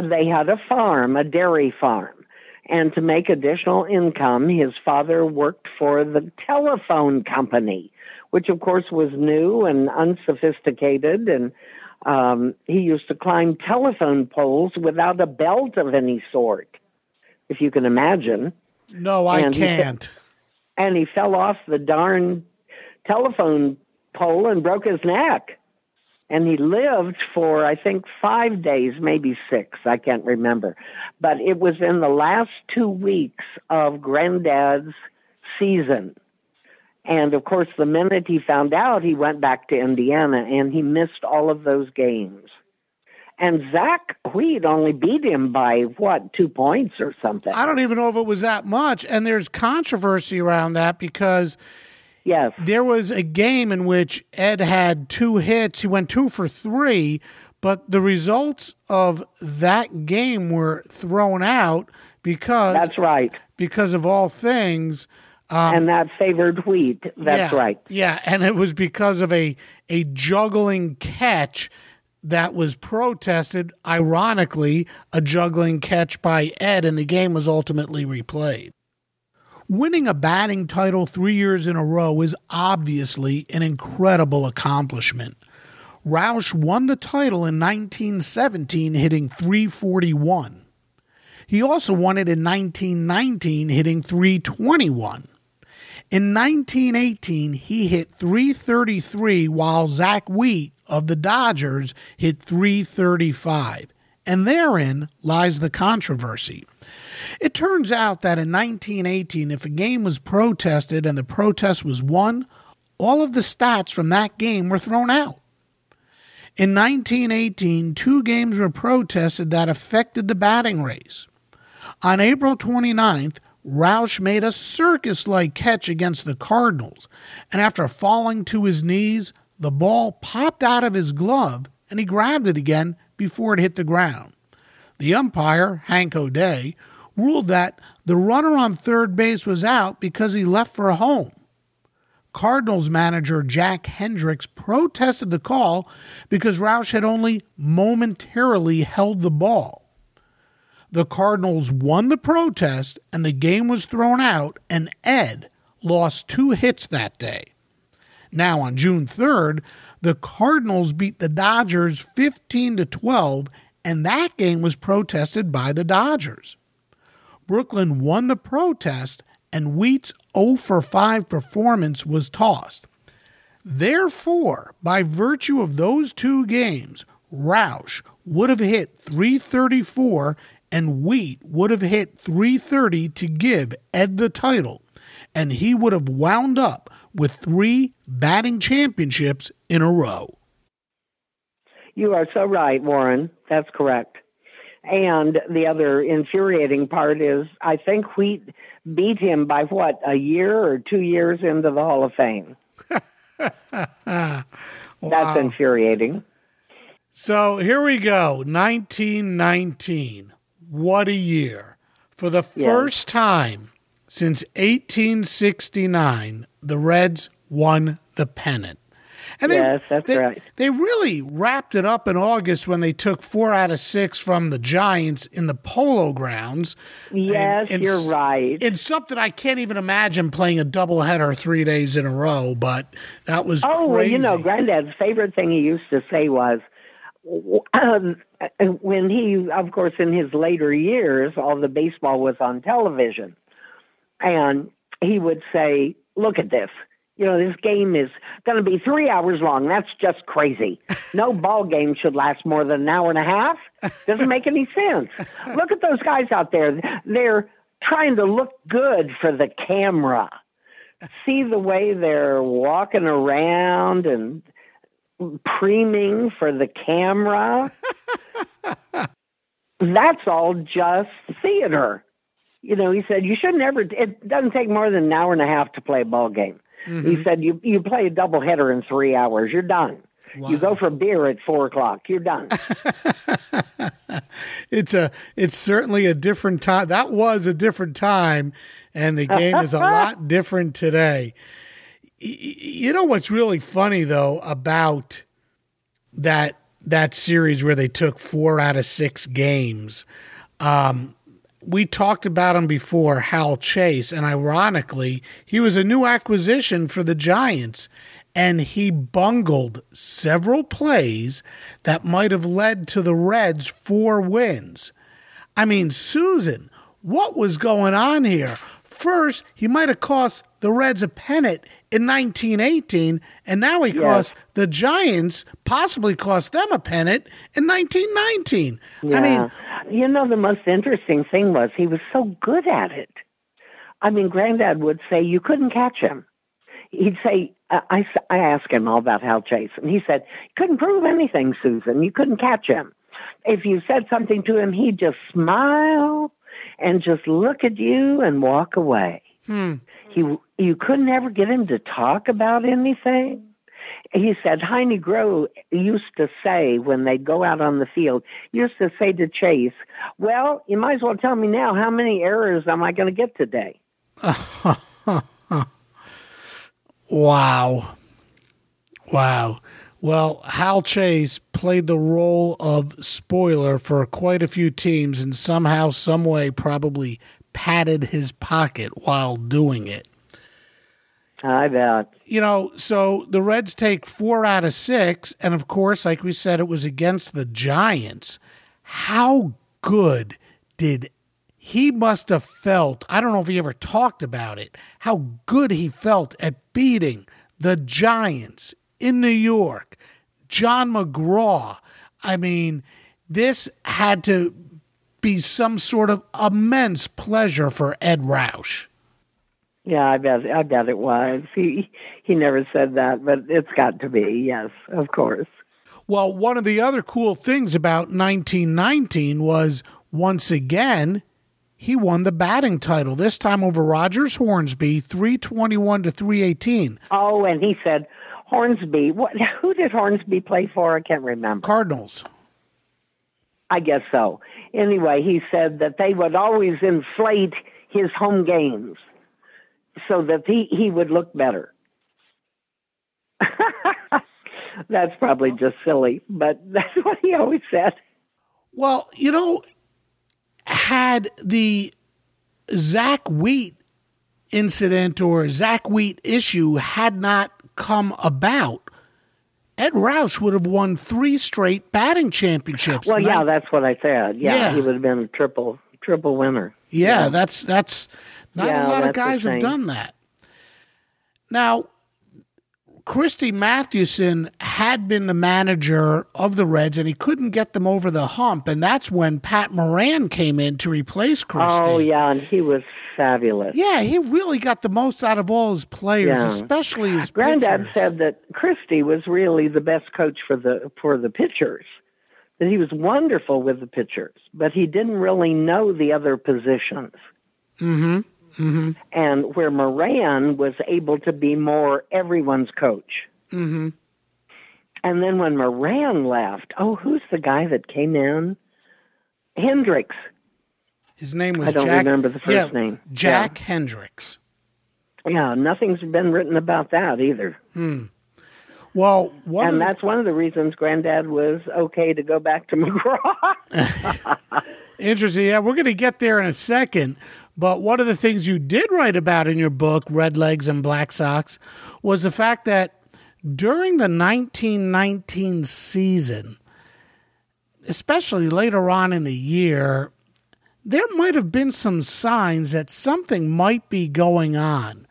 they had a farm, a dairy farm. And to make additional income, his father worked for the telephone company, which of course was new and unsophisticated. And um, he used to climb telephone poles without a belt of any sort, if you can imagine. No, I And can't. And he fell off the darn telephone pole and broke his neck. And he lived for, I think, five days, maybe six. I can't remember. But it was in the last two weeks of Granddad's season. And of course, the minute he found out, he went back to Indiana and he missed all of those games. And Zach Wheat only beat him by what, two points or something? I don't even know if it was that much. And there's controversy around that because Yes. there was a game in which Ed had two hits. He went two for three, but the results of that game were thrown out because That's right. because of all things. Um, and that favored wheat. That's yeah, right. Yeah, and it was because of a a juggling catch that was protested. Ironically, a juggling catch by Ed, and the game was ultimately replayed. Winning a batting title three years in a row is obviously an incredible accomplishment. Roush won the title in 1917, hitting 341. He also won it in 1919, hitting 321. In 1918, he hit 333 while Zach Wheat of the Dodgers hit 335. And therein lies the controversy. It turns out that in 1918, if a game was protested and the protest was won, all of the stats from that game were thrown out. In 1918, two games were protested that affected the batting race. On April 29th, Roush made a circus like catch against the Cardinals, and after falling to his knees, the ball popped out of his glove and he grabbed it again before it hit the ground. The umpire, Hank O'Day, ruled that the runner on third base was out because he left for home. Cardinals manager Jack Hendricks protested the call because Roush had only momentarily held the ball. The Cardinals won the protest and the game was thrown out, and Ed lost two hits that day. Now, on June 3rd, the Cardinals beat the Dodgers 15 to 12, and that game was protested by the Dodgers. Brooklyn won the protest, and Wheat's 0 for 5 performance was tossed. Therefore, by virtue of those two games, Roush would have hit 334 and Wheat would have hit 330 to give Ed the title, and he would have wound up with three batting championships in a row. You are so right, Warren. That's correct. And the other infuriating part is I think Wheat beat him by what, a year or two years into the Hall of Fame. [LAUGHS] wow. That's infuriating. So here we go 1919. What a year. For the yes. first time since 1869, the Reds won the pennant. And they, yes, that's they, right. They really wrapped it up in August when they took four out of six from the Giants in the Polo Grounds. Yes, and, and you're right. It's something I can't even imagine playing a doubleheader three days in a row, but that was oh, well, you know, Granddad's favorite thing he used to say was, [CLEARS THROAT] um, when he, of course, in his later years, all the baseball was on television, and he would say, "Look at this." You know, this game is going to be three hours long. That's just crazy. [LAUGHS] No ball game should last more than an hour and a half. Doesn't make any sense. [LAUGHS] Look at those guys out there. They're trying to look good for the camera. See the way they're walking around and preening for the camera. [LAUGHS] That's all just theater. You know, he said you should never. It doesn't take more than an hour and a half to play a ball game. Mm-hmm. He said, "You you play a double header in three hours. You're done. Wow. You go for beer at four o'clock. You're done." [LAUGHS] it's a it's certainly a different time. That was a different time, and the game is a [LAUGHS] lot different today. You know what's really funny though about that that series where they took four out of six games. Um, we talked about him before, Hal Chase, and ironically, he was a new acquisition for the Giants, and he bungled several plays that might have led to the Reds' four wins. I mean, Susan, what was going on here? First, he might have cost the Reds a pennant in 1918, and now he yes. cost the Giants, possibly cost them a pennant in 1919. Yeah. I mean, you know, the most interesting thing was he was so good at it. I mean, Granddad would say you couldn't catch him. He'd say, I, I asked him all about Hal Chase, and he said, couldn't prove anything, Susan. You couldn't catch him. If you said something to him, he'd just smile and just look at you and walk away. Hmm. He, you couldn't ever get him to talk about anything he said Heinie Groh used to say when they'd go out on the field, used to say to Chase, "Well, you might as well tell me now how many errors am I going to get today?" [LAUGHS] wow, wow. Well, Hal Chase played the role of spoiler for quite a few teams, and somehow, some way, probably padded his pocket while doing it. I bet. You know, so the Reds take four out of six, and of course, like we said, it was against the Giants. How good did he must have felt? I don't know if he ever talked about it. How good he felt at beating the Giants in New York. John McGraw. I mean, this had to be some sort of immense pleasure for Ed Roush. Yeah, I bet I bet it was. He he never said that, but it's got to be. Yes, of course. Well, one of the other cool things about 1919 was once again he won the batting title. This time over Rogers Hornsby, 321 to 318. Oh, and he said Hornsby. What? Who did Hornsby play for? I can't remember. Cardinals. I guess so. Anyway, he said that they would always inflate his home games so that he, he would look better. [LAUGHS] that's probably just silly, but [LAUGHS] that's what he always said. Well, you know, had the Zach Wheat incident or Zach Wheat issue had not come about, Ed Roush would have won three straight batting championships. Well, yeah, that's what I said. Yeah, yeah, he would have been a triple triple winner. Yeah, yeah. that's that's not yeah, a lot of guys have done that. Now, Christy Mathewson had been the manager of the Reds and he couldn't get them over the hump. And that's when Pat Moran came in to replace Christy. Oh, yeah. And he was fabulous. Yeah, he really got the most out of all his players, Yeah. especially his Granddad pitchers. said that Christy was really the best coach for the for the pitchers. That he was wonderful with the pitchers, but he didn't really know the other positions. Mm-hmm. Mm-hmm. And where Moran was able to be more everyone's coach. Mm-hmm. And then when Moran left, oh, who's the guy that came in? Hendricks. His name was I don't Jack, remember the first yeah, name. Jack Hendricks. Yeah, nothing's been written about that either. Hmm. Well, and that's one of the reasons Granddad was okay to go back to [LAUGHS] McGraw. [LAUGHS] Interesting. Yeah, we're going to get there in a second. But one of the things you did write about in your book, Red Legs and Black Sox, was the fact that during the 1919 season, especially later on in the year, there might have been some signs that something might be going on.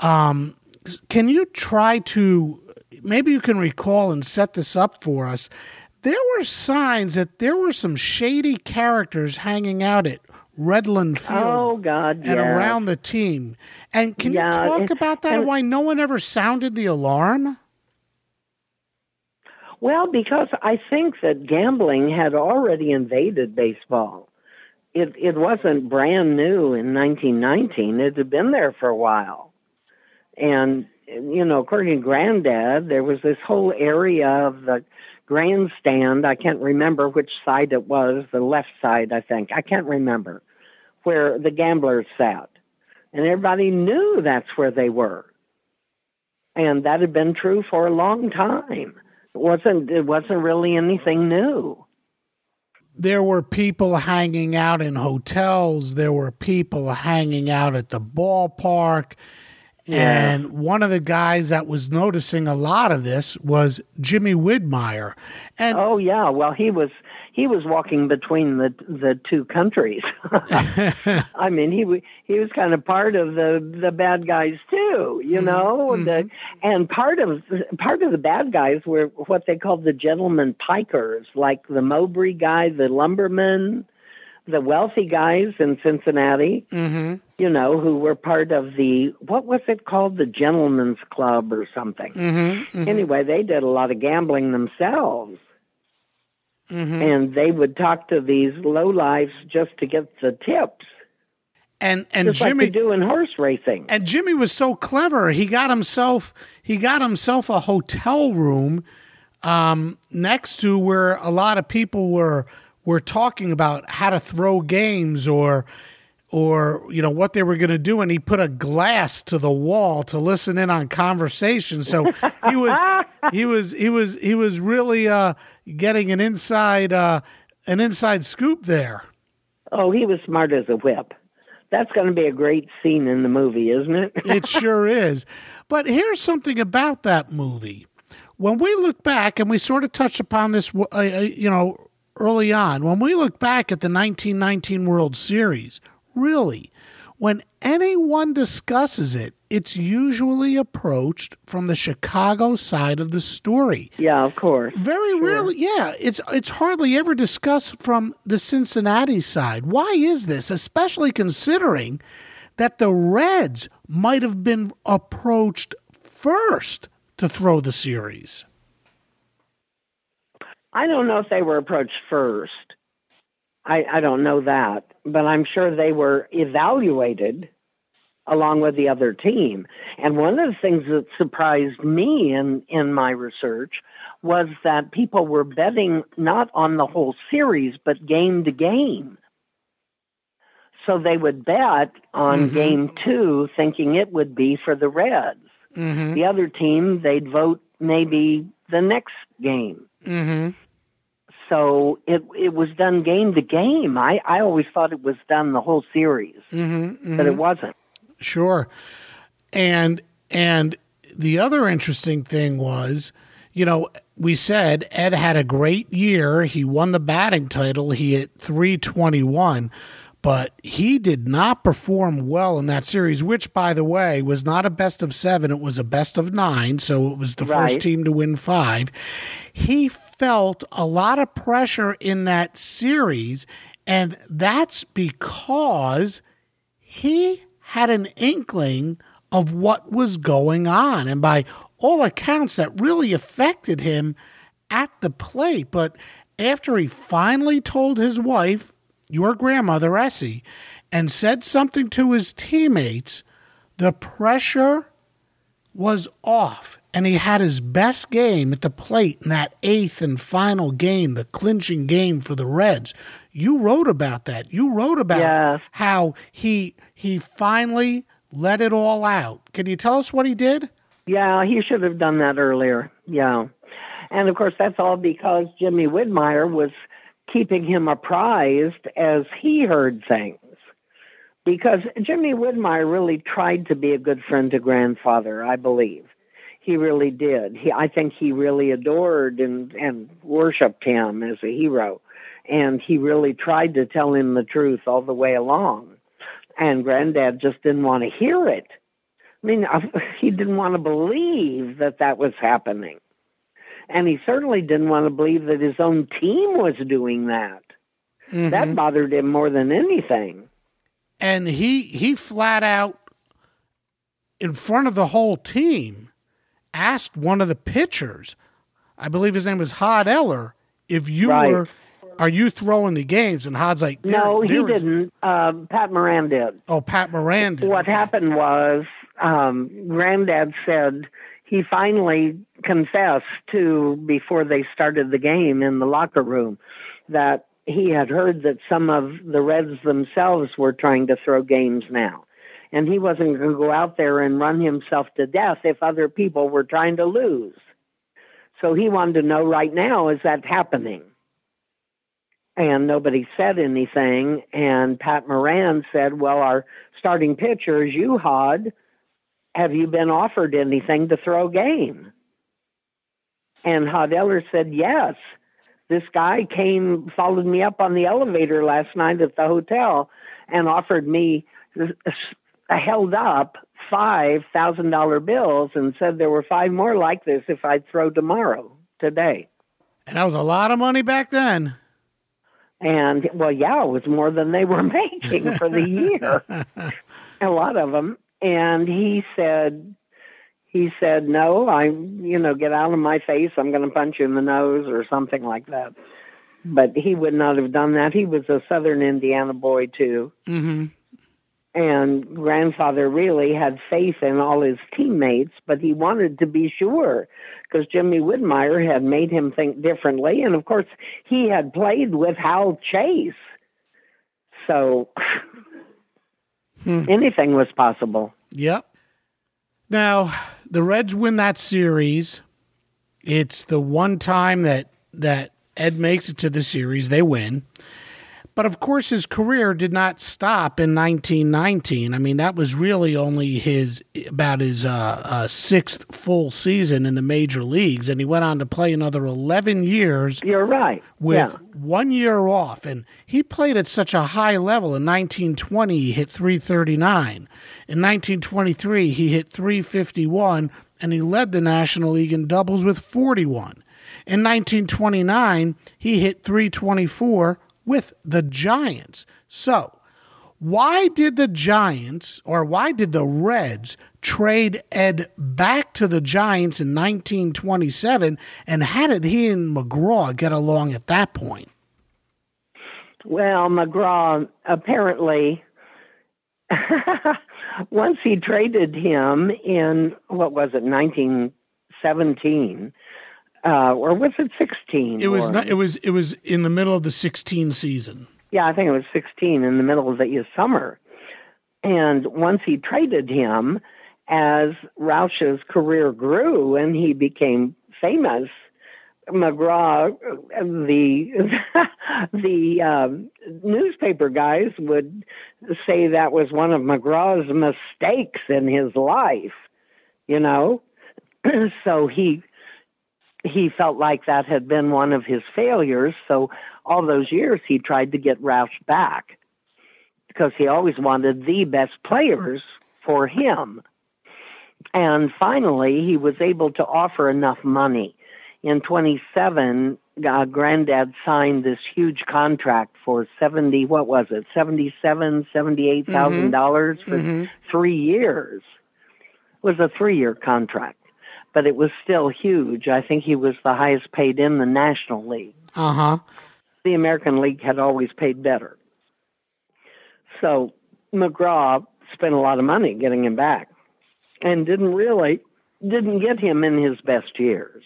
Um, can you try to, maybe you can recall and set this up for us? There were signs that there were some shady characters hanging out at Redland Field oh God, and yeah. around the team. And can Yeah, you talk about that and- why no one ever sounded the alarm? Well, because I think that gambling had already invaded baseball. It it wasn't brand new in 1919. It had been there for a while, and you know, according to Granddad, there was this whole area of the grandstand. I can't remember which side it was. The left side, I think. I can't remember where the gamblers sat, and everybody knew that's where they were, and that had been true for a long time. It wasn't it wasn't really anything new. There were people hanging out in hotels. There were people hanging out at the ballpark. Yeah. And one of the guys that was noticing a lot of this was Jimmy Widmeyer. And Oh yeah, well he was he was walking between the the two countries. [LAUGHS] I mean, he he was kind of part of the the bad guys too, you know. The and part of part of the bad guys were what they called the gentleman pikers, like the Mowbray guy, the lumberman, the wealthy guys in Cincinnati. Mhm. You know, who were part of the what was it called, the Gentlemen's Club or something. Mhm, mhm, Anyway, they did a lot of gambling themselves mhm. and they would talk to these low lives just to get the tips, and and just Jimmy like they do in horse racing. and Jimmy was so clever. He got himself he got himself a hotel room um, next to where a lot of people were were talking about how to throw games or or you know what they were going to do and he put a glass to the wall to listen in on conversation so he was [LAUGHS] he was he was he was really uh getting an inside uh an inside scoop there oh, he was smart as a whip. That's going to be a great scene in the movie, isn't it? it [LAUGHS] sure is. But here's something about that movie. When we look back, and we sort of touched upon this, uh, uh, you know, early on, when we look back at the 1919 World Series, really, when anyone discusses it, it's usually approached from the Chicago side of the story. yeah, of course. Very rarely, yeah. It's it's hardly ever discussed from the Cincinnati side. Why is this? Especially considering that the Reds might have been approached first to throw the series. I don't know if they were approached first. I, I don't know that, but I'm sure they were evaluated along with the other team. And one of the things that surprised me in, in my research was that people were betting not on the whole series, but game to game. So they would bet on Mhm. game two, thinking it would be for the Reds. Mm-hmm. The other team, they'd vote maybe the next game. Mm-hmm. So it it was done game to game. I, I always thought it was done the whole series, Mm-hmm. but it wasn't. Sure. And and the other interesting thing was, you know, we said Ed had a great year. He won the batting title. He hit 321. But he did not perform well in that series, which, by the way, was not a best of seven. It was a best of nine. So it was the right. first team to win five. He felt a lot of pressure in that series, and that's because he had an inkling of what was going on. And by all accounts, that really affected him at the plate. But after he finally told his wife, your grandmother, Essie, and said something to his teammates, the pressure was off. And he had his best game at the plate in that eighth and final game, the clinching game for the Reds. You wrote about that. You wrote about yes. how he he finally let it all out. Can you tell us what he did? Yeah, he should have done that earlier. Yeah. And of course, that's all because Jimmy Widmeyer was keeping him apprised as he heard things. Because Jimmy Widmeyer really tried to be a good friend to grandfather, I believe. He really did. He, I think he really adored and, and worshiped him as a hero. And he really tried to tell him the truth all the way along. And granddad just didn't want to hear it. I mean, [LAUGHS] he didn't want to believe that that was happening. And he certainly didn't want to believe that his own team was doing that. Mm-hmm. That bothered him more than anything. And he he flat out in front of the whole team asked one of the pitchers, I believe his name was Hod Eller, if you right. were are you throwing the games? And Hod's like, no, he didn't. Uh, Pat Moran did. Oh, Pat Moran did. What happened was, um, Granddad said he finally confessed to before they started the game in the locker room that he had heard that some of the Reds themselves were trying to throw games now. And he wasn't going to go out there and run himself to death if other people were trying to lose. So he wanted to know right now is that happening? And nobody said anything. And Pat Moran said, Well, our starting pitcher is you, Hod have you been offered anything to throw game? And Hod Eller said, yes. This guy came, followed me up on the elevator last night at the hotel and offered me, uh, held up five thousand dollar bills and said there were five more like this if I'd throw tomorrow, today. And that was a lot of money back then. And well, yeah, it was more than they were [LAUGHS] making for the year. [LAUGHS] a lot of them and he said he said no i you know get out of my face. I'm going to punch you in the nose or something like that. But he would not have done that. He was a southern indiana boy too. Mm-hmm. and grandfather really had faith in all his teammates but he wanted to be sure because jimmy widmeyer had made him think differently. And of course he had played with hal chase. So Hmm. Anything was possible. Yep. Now, the Reds win that series. It's the one time that that Ed makes it to the series. They win. But of course, his career did not stop in 1919. I mean, that was really only his about his uh, uh, sixth full season in the major leagues, and he went on to play another 11 years. You're right. With yeah. one year off, and he played at such a high level. In 1920, he hit 339. In 1923, he hit 351, and he led the National League in doubles with 41. In 1929, he hit 324 with the Giants. So, why did the Giants or why did the Reds trade Ed back to the Giants in 1927? And how did he and McGraw get along at that point? Well, McGraw apparently, [LAUGHS] once he traded him in, what was it, 1917, uh, or was it 16? It was not, it was it was in the middle of the 16 season. Yeah, I think it was 16 in the middle of the summer. And once he traded him, as Roush's career grew and he became famous, McGraw, the [LAUGHS] the um, newspaper guys would say that was one of McGraw's mistakes in his life, you know. [CLEARS THROAT] so he he felt like that had been one of his failures. So all those years he tried to get Roush back. because he always wanted the best players for him. And finally, he was able to offer enough money. In 27, uh, Granddad signed this huge contract for 70, what was it, 77, 78,000 dollars for Mhm. three years. It was a three year contract, but it was still huge. I think he was the highest paid in the National League. Uh huh. The American League had always paid better. So McGraw spent a lot of money getting him back and didn't really didn't get him in his best years.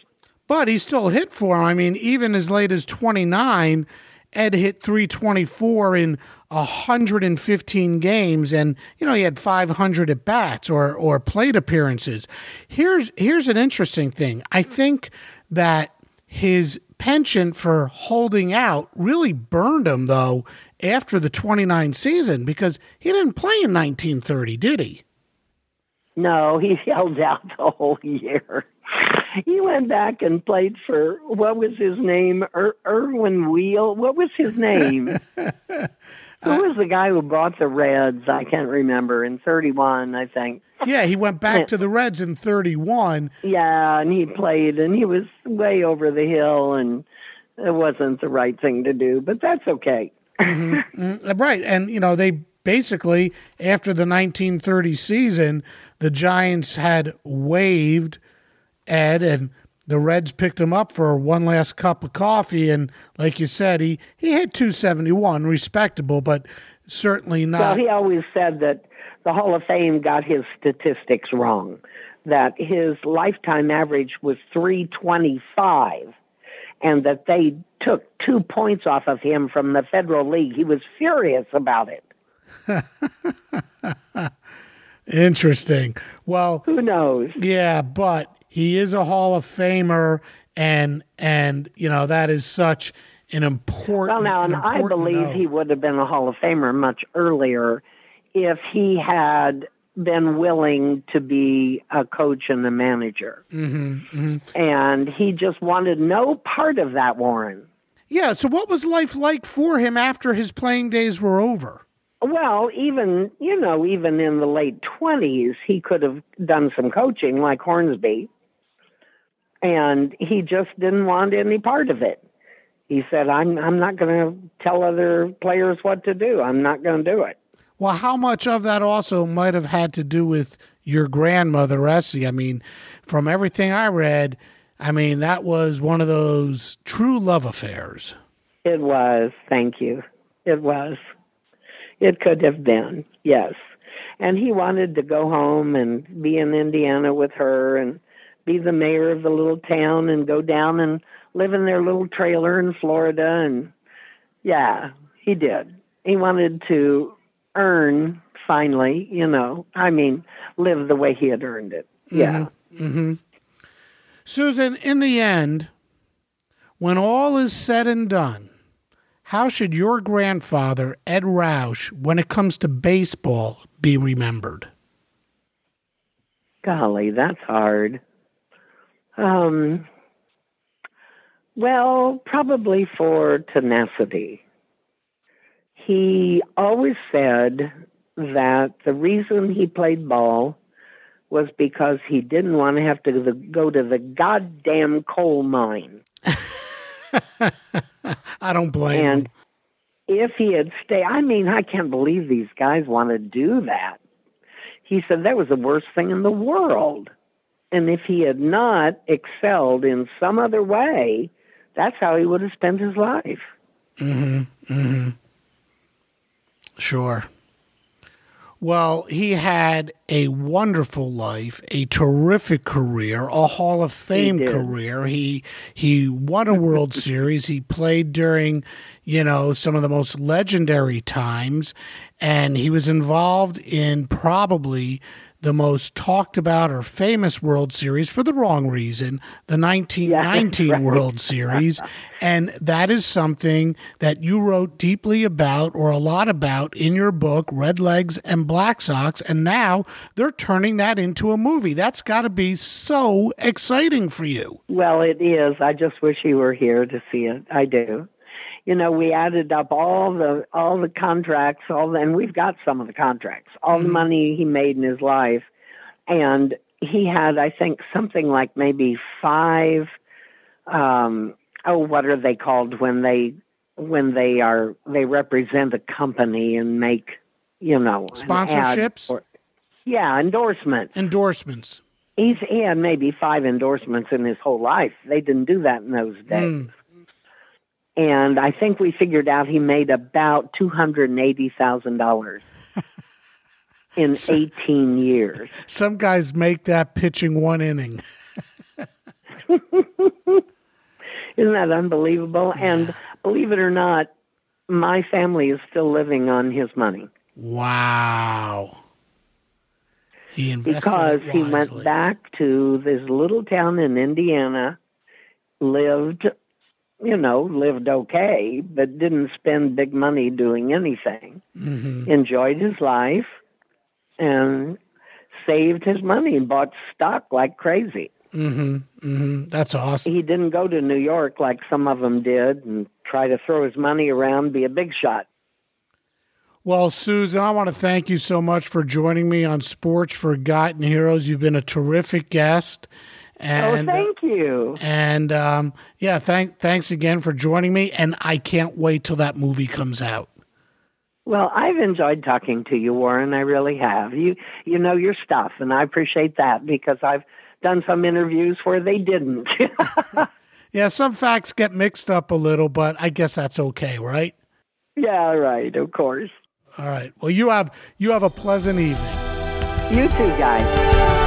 But he still hit for him. I mean, even as late as 29, Edd hit 324 in 115 games, and you know he had 500 at bats or or plate appearances. Here's here's an interesting thing. I think that his penchant for holding out really burned him though after the 29 season because he didn't play in 1930, did he? No, he [LAUGHS] held out the whole year. He went back and played for what was his name? Er- Irwin Wheel. What was his name? [LAUGHS] Who was the guy who bought the Reds? I can't remember. In thirty-one, I think. Yeah, he went back to the Reds in 31. Yeah, and he played, and he was way over the hill, and it wasn't the right thing to do. But that's okay. Mm, Right. And, you know, they basically, after the 1930 season, the Giants had waived Edd and the Reds picked him up for one last cup of coffee. And like you said, he, he hit 271, respectable, but certainly Well, not. he always said that the Hall of Fame got his statistics wrong. That his lifetime average was 325, and that they took two points off of him from the Federal League. He was furious about it. [LAUGHS] Interesting. Well, Who knows? Yeah, but he is a Hall of Famer, and and you know that is such an important. Well, now, and I believe note. he would have been a Hall of Famer much earlier if he had been willing to be a coach and a manager. Mm-hmm, And he just wanted no part of that, Warren. Yeah. So, what was life like for him after his playing days were over? Well, even you know, even in the late twenties, he could have done some coaching like Hornsby, and he just didn't want any part of it. He said, "I'm I'm not going to tell other players what to do. I'm not going to do it." Well, how much of that also might have had to do with your grandmother, Essie? I mean, from everything I read, I mean that was one of those true love affairs. It was. Thank you. It was. It could have been. Yes. And he wanted to go home and be in Indiana with her and be the mayor of the little town and go down and live in their little trailer in Florida and yeah, he did. He wanted to earn finally, you know. I mean, live the way he had earned it. Yeah. mhm Susan, in the end, when all is said and done, how should your grandfather, Edd Roush, when it comes to baseball, be remembered? Golly, that's hard. Um, well, probably for tenacity. He always said that the reason he played ball was because he didn't want to have to go to the goddamn coal mine. [LAUGHS] I don't blame And him. if he had stayed, I mean, I can't believe these guys want to do that. He said that was the worst thing in the world. And if he had not excelled in some other way, that's how he would have spent his life. Hmm. Sure. Well, he had a wonderful life, a terrific career, a Hall of Fame did. career. He he won a [LAUGHS] World Series. He played during, you know, some of the most legendary times, and he was involved in probably the most talked about or famous World Series for the wrong reason, the 1919 [LAUGHS] right. World Series. And that is something that you wrote deeply about or a lot about in your book, Red Legs and Black Sox. And now they're turning that into a movie. That's got to be so exciting for you. Well, it is. I just wish you were here to see it. I do. You know, we added up all the all the contracts, all the, and we've got some of the contracts, all the money he made in his life, and he had, I think, something like maybe five. Um, oh, what are they called when they when they are they represent a company and make you know Sponsorships? for- yeah, endorsements. Endorsements. He's he had maybe five endorsements in his whole life. They didn't do that in those days. And I think we figured out he made about two hundred and eighty thousand dollars in [LAUGHS] eighteen years. Some guys make that pitching one inning. [LAUGHS] Isn't that unbelievable? And believe it or not, my family is still living on his money Wow. He invested because he went back to this little town in Indiana, lived, you know, lived okay, but didn't spend big money doing anything. Mm-hmm. Enjoyed his life and saved his money and bought stock like crazy. Mm-hmm. That's awesome. He didn't go to New York like some of them did and try to throw his money around, be a big shot. Well, Susan, I want to thank you so much for joining me on Sports Forgotten Heroes. You've been a terrific guest. And, oh, thank you. And um, yeah, thank thanks again for joining me. And I can't wait till that movie comes out. Well, I've enjoyed talking to you, Warren. I really have. You you know your stuff, and I appreciate that because I've done some interviews where they didn't. [LAUGHS] Yeah, some facts get mixed up a little, but I guess that's okay, right? yeah, right. Of course. All right. Well, you have you have a pleasant evening. You too, guys.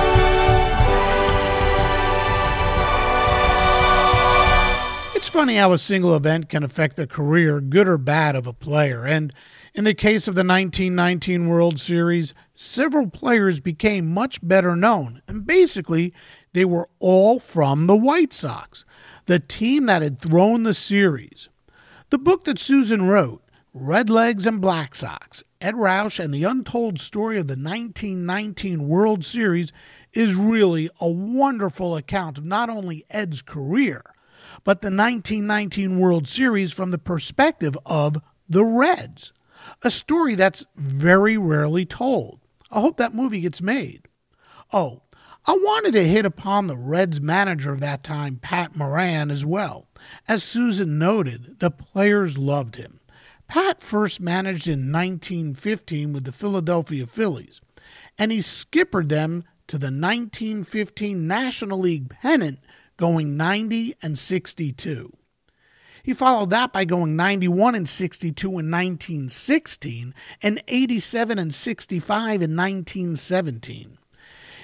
It's funny how a single event can affect the career, good or bad, of a player. And in the case of the 1919 World Series, several players became much better known. And basically, they were all from the White Sox, the team that had thrown the series. The book that Susan wrote, Red Legs and Black Sox, Edd Roush and the Untold Story of the 1919 World Series, is really a wonderful account of not only Edd's career, but the 1919 World Series from the perspective of the Reds. A story that's very rarely told. I hope that movie gets made. Oh, I wanted to hit upon the Reds manager of that time, Pat Moran, as well. As Susan noted, the players loved him. Pat first managed in 1915 with the Philadelphia Phillies, and he skippered them to the 1915 National League pennant, going 90 and 62. He followed that by going 91 and 62 in 1916 and 87 and 65 in 1917.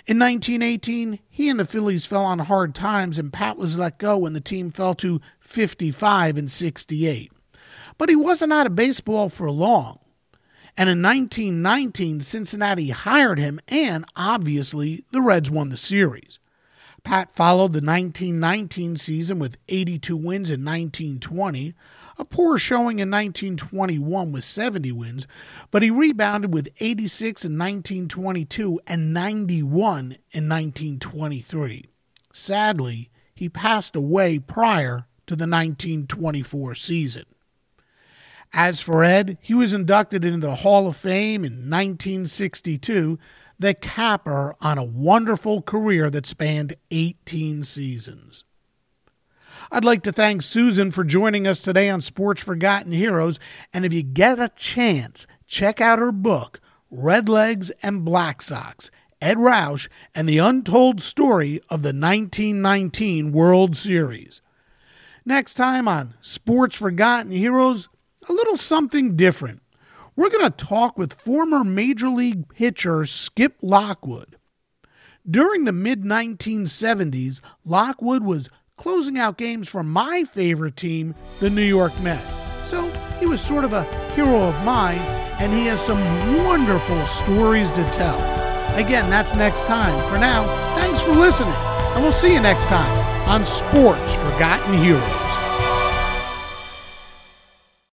In 1918, he and the Phillies fell on hard times and Pat was let go and the team fell to 55 and 68. But he wasn't out of baseball for long. And in 1919, Cincinnati hired him, and obviously, the Reds won the series. Pat followed the 1919 season with 82 wins in 1920, a poor showing in 1921 with 70 wins, but he rebounded with 86 in 1922 and 91 in 1923. Sadly, he passed away prior to the 1924 season. As for Edd, he was inducted into the Hall of Fame in 1962, the capper on a wonderful career that spanned 18 seasons. I'd like to thank Susan for joining us today on Sports Forgotten Heroes, and if you get a chance, check out her book, Red Legs and Black Sox Edd Roush and the Untold Story of the 1919 World Series. Next time on Sports Forgotten Heroes, a little something different. We're going to talk with former Major League pitcher Skip Lockwood. During the mid 1970s, Lockwood was closing out games for my favorite team, the New York Mets. So he was sort of a hero of mine, and he has some wonderful stories to tell. Again, that's next time. For now, thanks for listening, and we'll see you next time on Sports Forgotten Heroes.